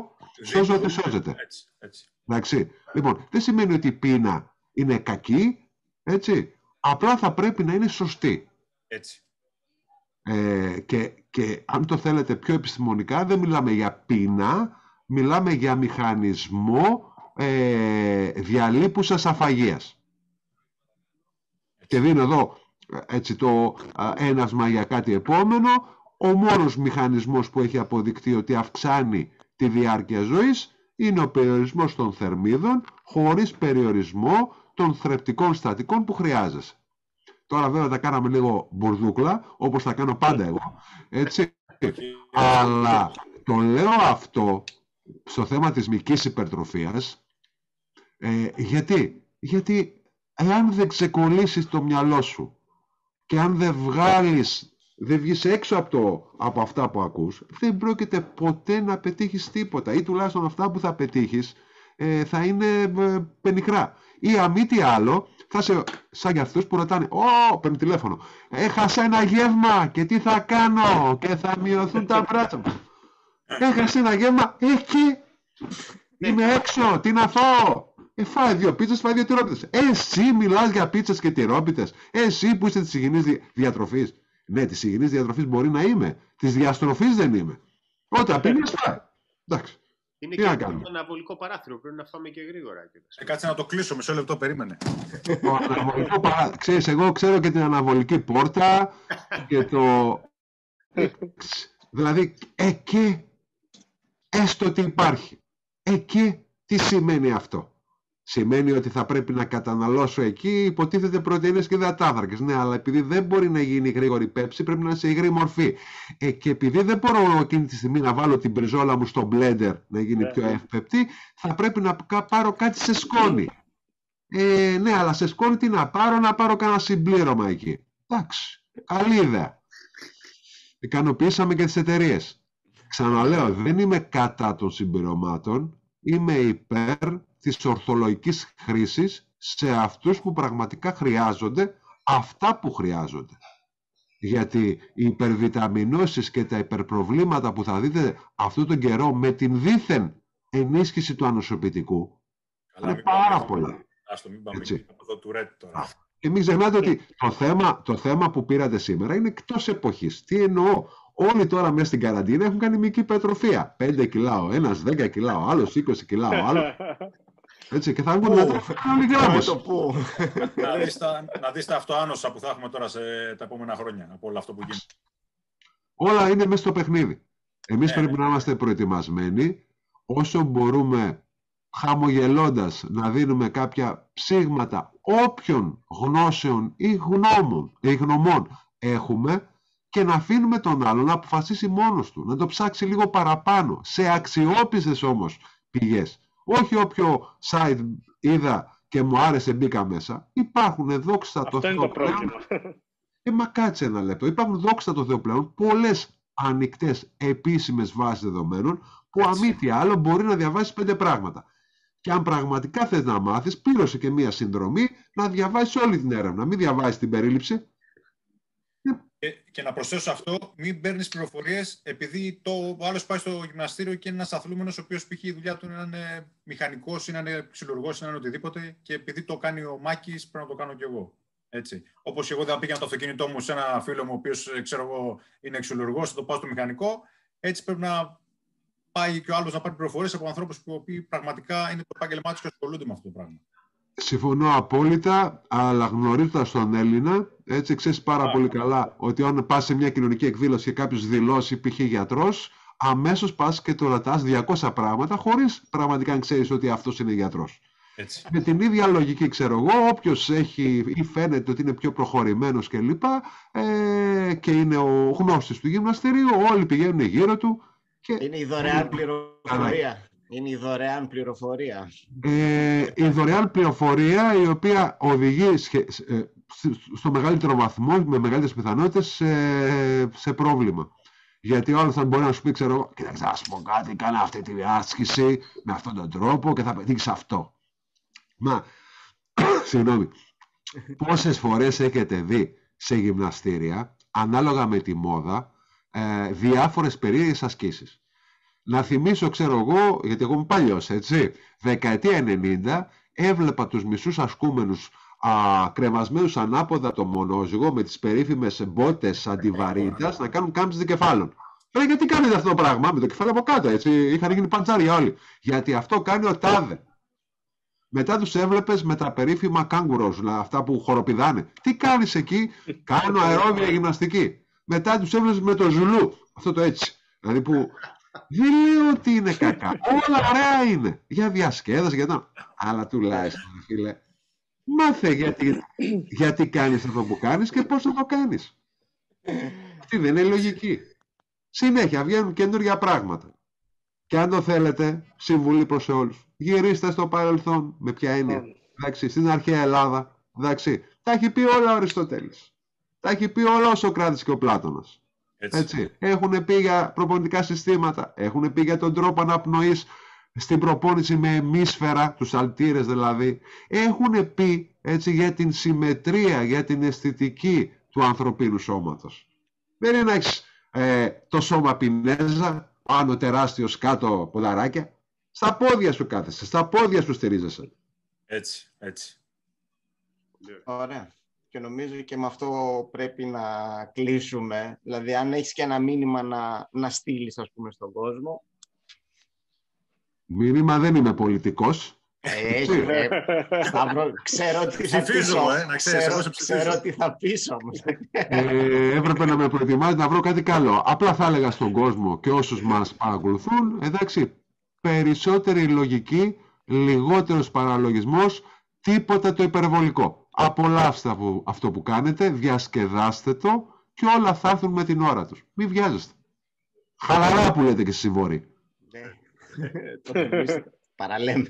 σώζω ό,τι σώζεται. Έτσι, έτσι. Εντάξει. Λοιπόν, δεν σημαίνει ότι η πείνα είναι κακή, έτσι. Απλά θα πρέπει να είναι σωστή. Έτσι. Ε, και, και αν το θέλετε πιο επιστημονικά, δεν μιλάμε για πείνα, μιλάμε για μηχανισμό ε, διαλύπουσας αφαγίας. Και δίνω εδώ έτσι το ένασμα για κάτι επόμενο, ο μόνος μηχανισμός που έχει αποδεικτεί ότι αυξάνει τη διάρκεια ζωής είναι ο περιορισμός των θερμίδων χωρίς περιορισμό των θρεπτικών στατικών που χρειάζεσαι. Τώρα βέβαια τα κάναμε λίγο μπουρδούκλα, όπως τα κάνω πάντα εγώ, έτσι. Αλλά το λέω αυτό στο θέμα της μυκής υπερτροφίας, ε, γιατί, γιατί εάν δεν ξεκολλήσεις το μυαλό σου και αν δεν βγάλεις, δεν βγεις έξω από, το, από αυτά που ακούς, δεν πρόκειται ποτέ να πετύχεις τίποτα ή τουλάχιστον αυτά που θα πετύχεις ε, θα είναι ε, πενιχρά. Ή αν μη τι άλλο, θα σε σαν για αυτούς που ρωτάνε «Ω, παίρνει τηλέφωνο, έχασα ένα γεύμα και τι θα κάνω και θα μειωθούν τα μπράτσα μου». Έχασα ένα γεύμα, εκεί, είμαι έξω, τι να φάω. Ε, φάει δύο πίτσες, φάει δύο τυρόπιτες. Εσύ μιλάς για πίτσες και τυρόπιτες. Εσύ που είστε της υγιεινής διατροφής. Ναι, της υγιεινή διατροφής μπορεί να είμαι. Της διαστροφής δεν είμαι. Όταν πίνει, φάει. Εντάξει. Είναι Τι και το αναβολικό παράθυρο. Πρέπει να φάμε και γρήγορα. Ε, κάτσε να το κλείσω. Μισό λεπτό περίμενε. το αναβολικό παράθυρο. Ξέρεις, εγώ ξέρω και την αναβολική πόρτα και το. δηλαδή, εκεί έστω ότι υπάρχει. Εκεί τι σημαίνει αυτό; Σημαίνει ότι θα πρέπει να καταναλώσω εκεί υποτίθεται πρωτεΐνες και υδατάνθρακες. Ναι, αλλά επειδή δεν μπορεί να γίνει γρήγορη πέψη, πρέπει να είναι σε υγρή μορφή. Ε, και επειδή δεν μπορώ εκείνη τη στιγμή να βάλω την μπριζόλα μου στο blender να γίνει ναι. πιο εύπεπτη, θα πρέπει να πάρω κάτι σε σκόνη. Ε, ναι, αλλά σε σκόνη τι να πάρω, να πάρω κανένα συμπλήρωμα εκεί. Εντάξει, καλή ιδέα. Ικανοποιήσαμε και τις εταιρείες. Ξαναλέω, δεν είμαι κατά των συμπληρωμάτων, είμαι υπέρ της ορθολογικής χρήσης σε αυτούς που πραγματικά χρειάζονται αυτά που χρειάζονται. Γιατί οι υπερβιταμινώσεις και τα υπερπροβλήματα που θα δείτε αυτό τον καιρό με την δίθεν ενίσχυση του ανοσοποιητικού Καλά, είναι μην πάμε- πάρα πολλά. Ας το μην πάμε Έτσι. εκεί, από εδώ του Ρέτ τώρα. Και μην ξεχνάτε ότι το θέμα, το θέμα που πήρατε σήμερα είναι εκτός εποχής. Τι εννοώ; Όλοι τώρα μέσα στην καραντίνα έχουν κάνει μικρή υπερτροφία. 5 κιλά ο ένας, 10 κιλά ο άλλος, 20 κιλά ο άλλος. Έτσι, και θα βγουν να τρέχουν όλοι Με γράμμος. το πού. να, δεις τα, να δεις τα αυτοάνωσα που θα έχουμε τώρα σε τα επόμενα χρόνια από όλο αυτό που γίνεται. Όλα είναι μέσα στο παιχνίδι. Εμείς Ναι, πρέπει ναι. να είμαστε προετοιμασμένοι όσο μπορούμε χαμογελώντας να δίνουμε κάποια ψήγματα όποιων γνώσεων ή γνώμων ή γνωμών έχουμε και να αφήνουμε τον άλλο να αποφασίσει μόνος του, να το ψάξει λίγο παραπάνω, σε αξιόπιστες όμως πηγές. Όχι όποιο site είδα και μου άρεσε μπήκα μέσα. Υπάρχουν δόξα το Αυτό είναι Θεό το πλέον πρόβλημα. ε, μα κάτσε ένα λεπτό. Υπάρχουν δόξα τω Θεώ πλέον πολλές ανοιχτές επίσημες βάσεις δεδομένων που Έτσι. αν μη τι άλλο μπορεί να διαβάσεις πέντε πράγματα. Και αν πραγματικά θες να μάθεις, πλήρωσε και μία συνδρομή να διαβάσεις όλη την έρευνα. Μην διαβάσεις την περίληψη. Και, και να προσθέσω σε αυτό, μην παίρνεις πληροφορίες επειδή το, ο άλλος πάει στο γυμναστήριο και είναι ένας αθλούμενος ο οποίος π.χ. η δουλειά του είναι να είναι μηχανικός ή να είναι ξυλουργός ή να είναι οτιδήποτε και επειδή το κάνει ο Μάκης, πρέπει να το κάνω κι εγώ. Έτσι. Όπως εγώ δεν πήγαινα το αυτοκίνητό μου σε ένα φίλο μου, ο οποίος ξέρω εγώ είναι ξυλουργός, θα το πάω στο μηχανικό. Έτσι πρέπει να πάει και ο άλλος να πάρει πληροφορίες από ανθρώπους που οι οποίοι πραγματικά είναι το επάγγελμά τους και ασχολούνται με αυτό το πράγμα. Συμφωνώ απόλυτα, αλλά γνωρίζοντας τον Έλληνα, έτσι ξέρεις πάρα Α. πολύ καλά ότι αν πας σε μια κοινωνική εκδήλωση και κάποιος δηλώσει π.χ. γιατρός, αμέσως πας και το ρωτάς 200 πράγματα, χωρίς πραγματικά να ξέρεις ότι αυτός είναι γιατρός. Έτσι. Με την ίδια λογική, ξέρω εγώ, όποιος έχει ή φαίνεται ότι είναι πιο προχωρημένος κλπ. Ε, και είναι ο γνώστης του γυμναστηρίου, όλοι πηγαίνουν γύρω του. Και Είναι η δωρεάν πληροφορία. Είναι η δωρεάν πληροφορία. ε, η δωρεάν πληροφορία η οποία οδηγεί σχε- ε, σ- στο μεγαλύτερο βαθμό, με μεγαλύτερες πιθανότητες, σε, σε πρόβλημα. Γιατί ο άλλος θα μπορεί να σου πει, ξέρω εγώ, κοίταξε να σου πω κάτι, κάνε αυτή τη άσκηση με αυτόν τον τρόπο και θα πετύχεις αυτό. Μα, συγγνώμη, πόσες φορές έχετε δει σε γυμναστήρια, ανάλογα με τη μόδα, ε, διάφορες περίεργες ασκήσεις. Να θυμίσω, ξέρω εγώ, γιατί εγώ είμαι παλιός, έτσι, δεκαετία 90, έβλεπα τους μισούς ασκούμενους α, κρεμασμένους ανάποδα το μονόζυγο με τις περίφημες μπότες αντιβαρύτητας να κάνουν κάμψη δικεφάλων. Ρε, γιατί κάνετε αυτό το πράγμα με το κεφάλι από κάτω, έτσι, είχαν γίνει παντζάρια όλοι. Γιατί αυτό κάνει ο τάδε. Μετά τους έβλεπες με τα περίφημα κάγκουρος, δηλαδή αυτά που χοροπηδάνε. Τι κάνεις εκεί, κάνω αερόβια γυμναστική. Μετά τους έβλεπες με το ζουλού, αυτό το έτσι. Δηλαδή που δεν λέω ότι είναι κακά. Όλα ωραία είναι. Για διασκέδαση, για να... Αλλά τουλάχιστον, φίλε, μάθε γιατί, γιατί κάνεις αυτό που κάνεις και πώς θα το κάνεις. Αυτή δεν είναι λογική. Συνέχεια βγαίνουν καινούργια πράγματα. Και αν το θέλετε, συμβουλή προς όλους. Γυρίστε στο παρελθόν. Με ποια έννοια. Εντάξει, στην αρχαία Ελλάδα. Εντάξει, τα έχει πει όλα ο Αριστοτέλης. Τα έχει πει όλα ο Σοκράτης και ο Πλάτωνας. Έτσι. Έτσι. Έχουν πει για προπονητικά συστήματα, έχουν πει για τον τρόπο αναπνοής στην προπόνηση με εμίσφαιρα, τους αλτήρες δηλαδή. Έχουν πει έτσι, για την συμμετρία, για την αισθητική του ανθρωπίνου σώματος. Δεν είναι να έχεις ε, το σώμα πινέζα, πάνω τεράστιος, κάτω ποδαράκια. Στα πόδια σου κάθεσαι, στα πόδια σου στηρίζεσαι. Έτσι. Έτσι. Ωραία. Και νομίζω και με αυτό πρέπει να κλείσουμε. Δηλαδή, αν έχεις και ένα μήνυμα να, να στείλεις, ας πούμε, στον κόσμο. Μήνυμα δεν είμαι πολιτικός. Ε, Έχει, ε, Σταύρο, ξέρω τι θα Ψηφίζω, πεις όμως. ε, να ξέρεις, Ξέρω- εγώ σε ψηφίζω. Ξέρω τι θα πεις όμως. ε, έπρεπε να με προετοιμάζεις να βρω κάτι καλό. Απλά θα έλεγα στον κόσμο και όσους μας παρακολουθούν, εντάξει, περισσότερη λογική, λιγότερος παραλογισμός, τίποτα το υπερβολικό. Απολαύστε από αυτό που κάνετε, διασκεδάστε το και όλα θα έρθουν με την ώρα τους. Μην βιάζεστε. Χαλαρά που λέτε και εσείς οι Βόρειοι. Ναι. Το θυμίστε. Παραλέμε.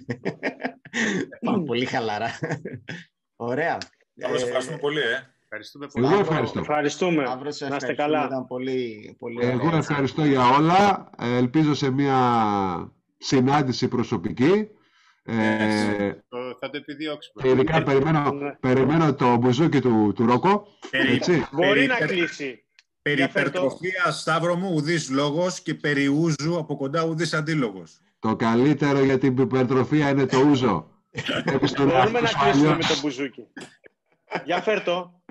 Πάμε πολύ χαλαρά. Ωραία. Καλώς, Ε, ευχαριστούμε πολύ, ε. Ευχαριστούμε πολύ. Εγώ ευχαριστώ. Ευχαριστούμε. Σταύρο, σε Να είστε ευχαριστούμε. καλά. Ήταν πολύ, πολύ Εγώ ωραία. ευχαριστώ για όλα. Ε, Ελπίζω σε μια συνάντηση προσωπική. Ε, Το- θα το επιδιώξουμε. και ειδικά περιμένω, Ναι. περιμένω το μπουζούκι του, του Ρόκο. Περι- Έτσι. Μπορεί περι- να κλείσει. Περί Για φέρ' το. υπερτροφία, Σταύρο μου, ουδής λόγος και περί ούζου από κοντά ουδής αντίλογος. Το καλύτερο για την υπερτροφία είναι το ούζο. Βλέπεις τον Μπορούμε εαυτό να σου κλείσουμε αλλιώς. με το μπουζούκι. Για φέρ το.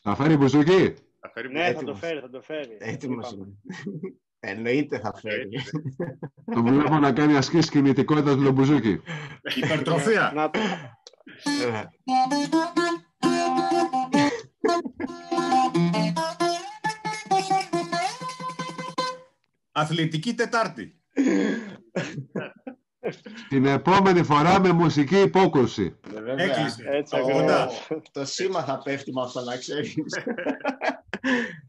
Θα φέρει μπουζούκι. Θα φέρει Ναι, θα το Έτοιμος. φέρει, θα το φέρει. Έτοιμος Είπαμε. είμαι. Εννοείται θα φέρει. Το βλέπω να κάνει ασκήσεις κινητικότητας με το μπουζούκι. Υπερτροφία. Να το. Αθλητική Τετάρτη. Την επόμενη φορά με μουσική υπόκρουση. Ε, βέβαια. Έκλεισε. Έτσι Από ακριβώς. κοντά. Το σήμα θα πέφτει με αυτό να ξέρεις.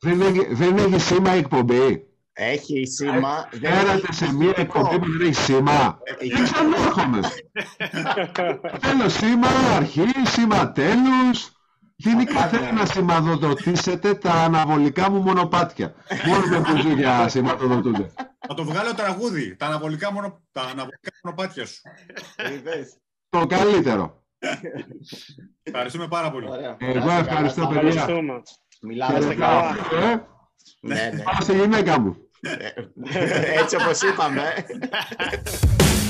Δεν έχει, δεν έχει σήμα η εκπομπή. Έχει σήμα. δεν Πέρατε έχει σε μια ηχητικό. εκπομπή που δεν έχει σήμα. Ε, Και ξανάρχομαι. Θέλω σήμα αρχή, σήμα τέλους. Γενικά θέλω να σημαδοδοτήσετε τα αναβολικά μου μονοπάτια. Μόνος με μπουζούκια σημαδοδοτούνται. Θα το βγάλω τραγούδι. Τα αναβολικά, μονο... τα αναβολικά μονοπάτια σου. Είδες. Το καλύτερο. Ευχαριστούμε πάρα πολύ. Ωραία. Εγώ Να είστε ευχαριστώ, καλά. παιδιά. Ευχαριστούμε. Μιλάμε είστε καλά. καλά. Ε, Ναι, ναι. Πάω στη γυναίκα μου. Έτσι όπως είπαμε.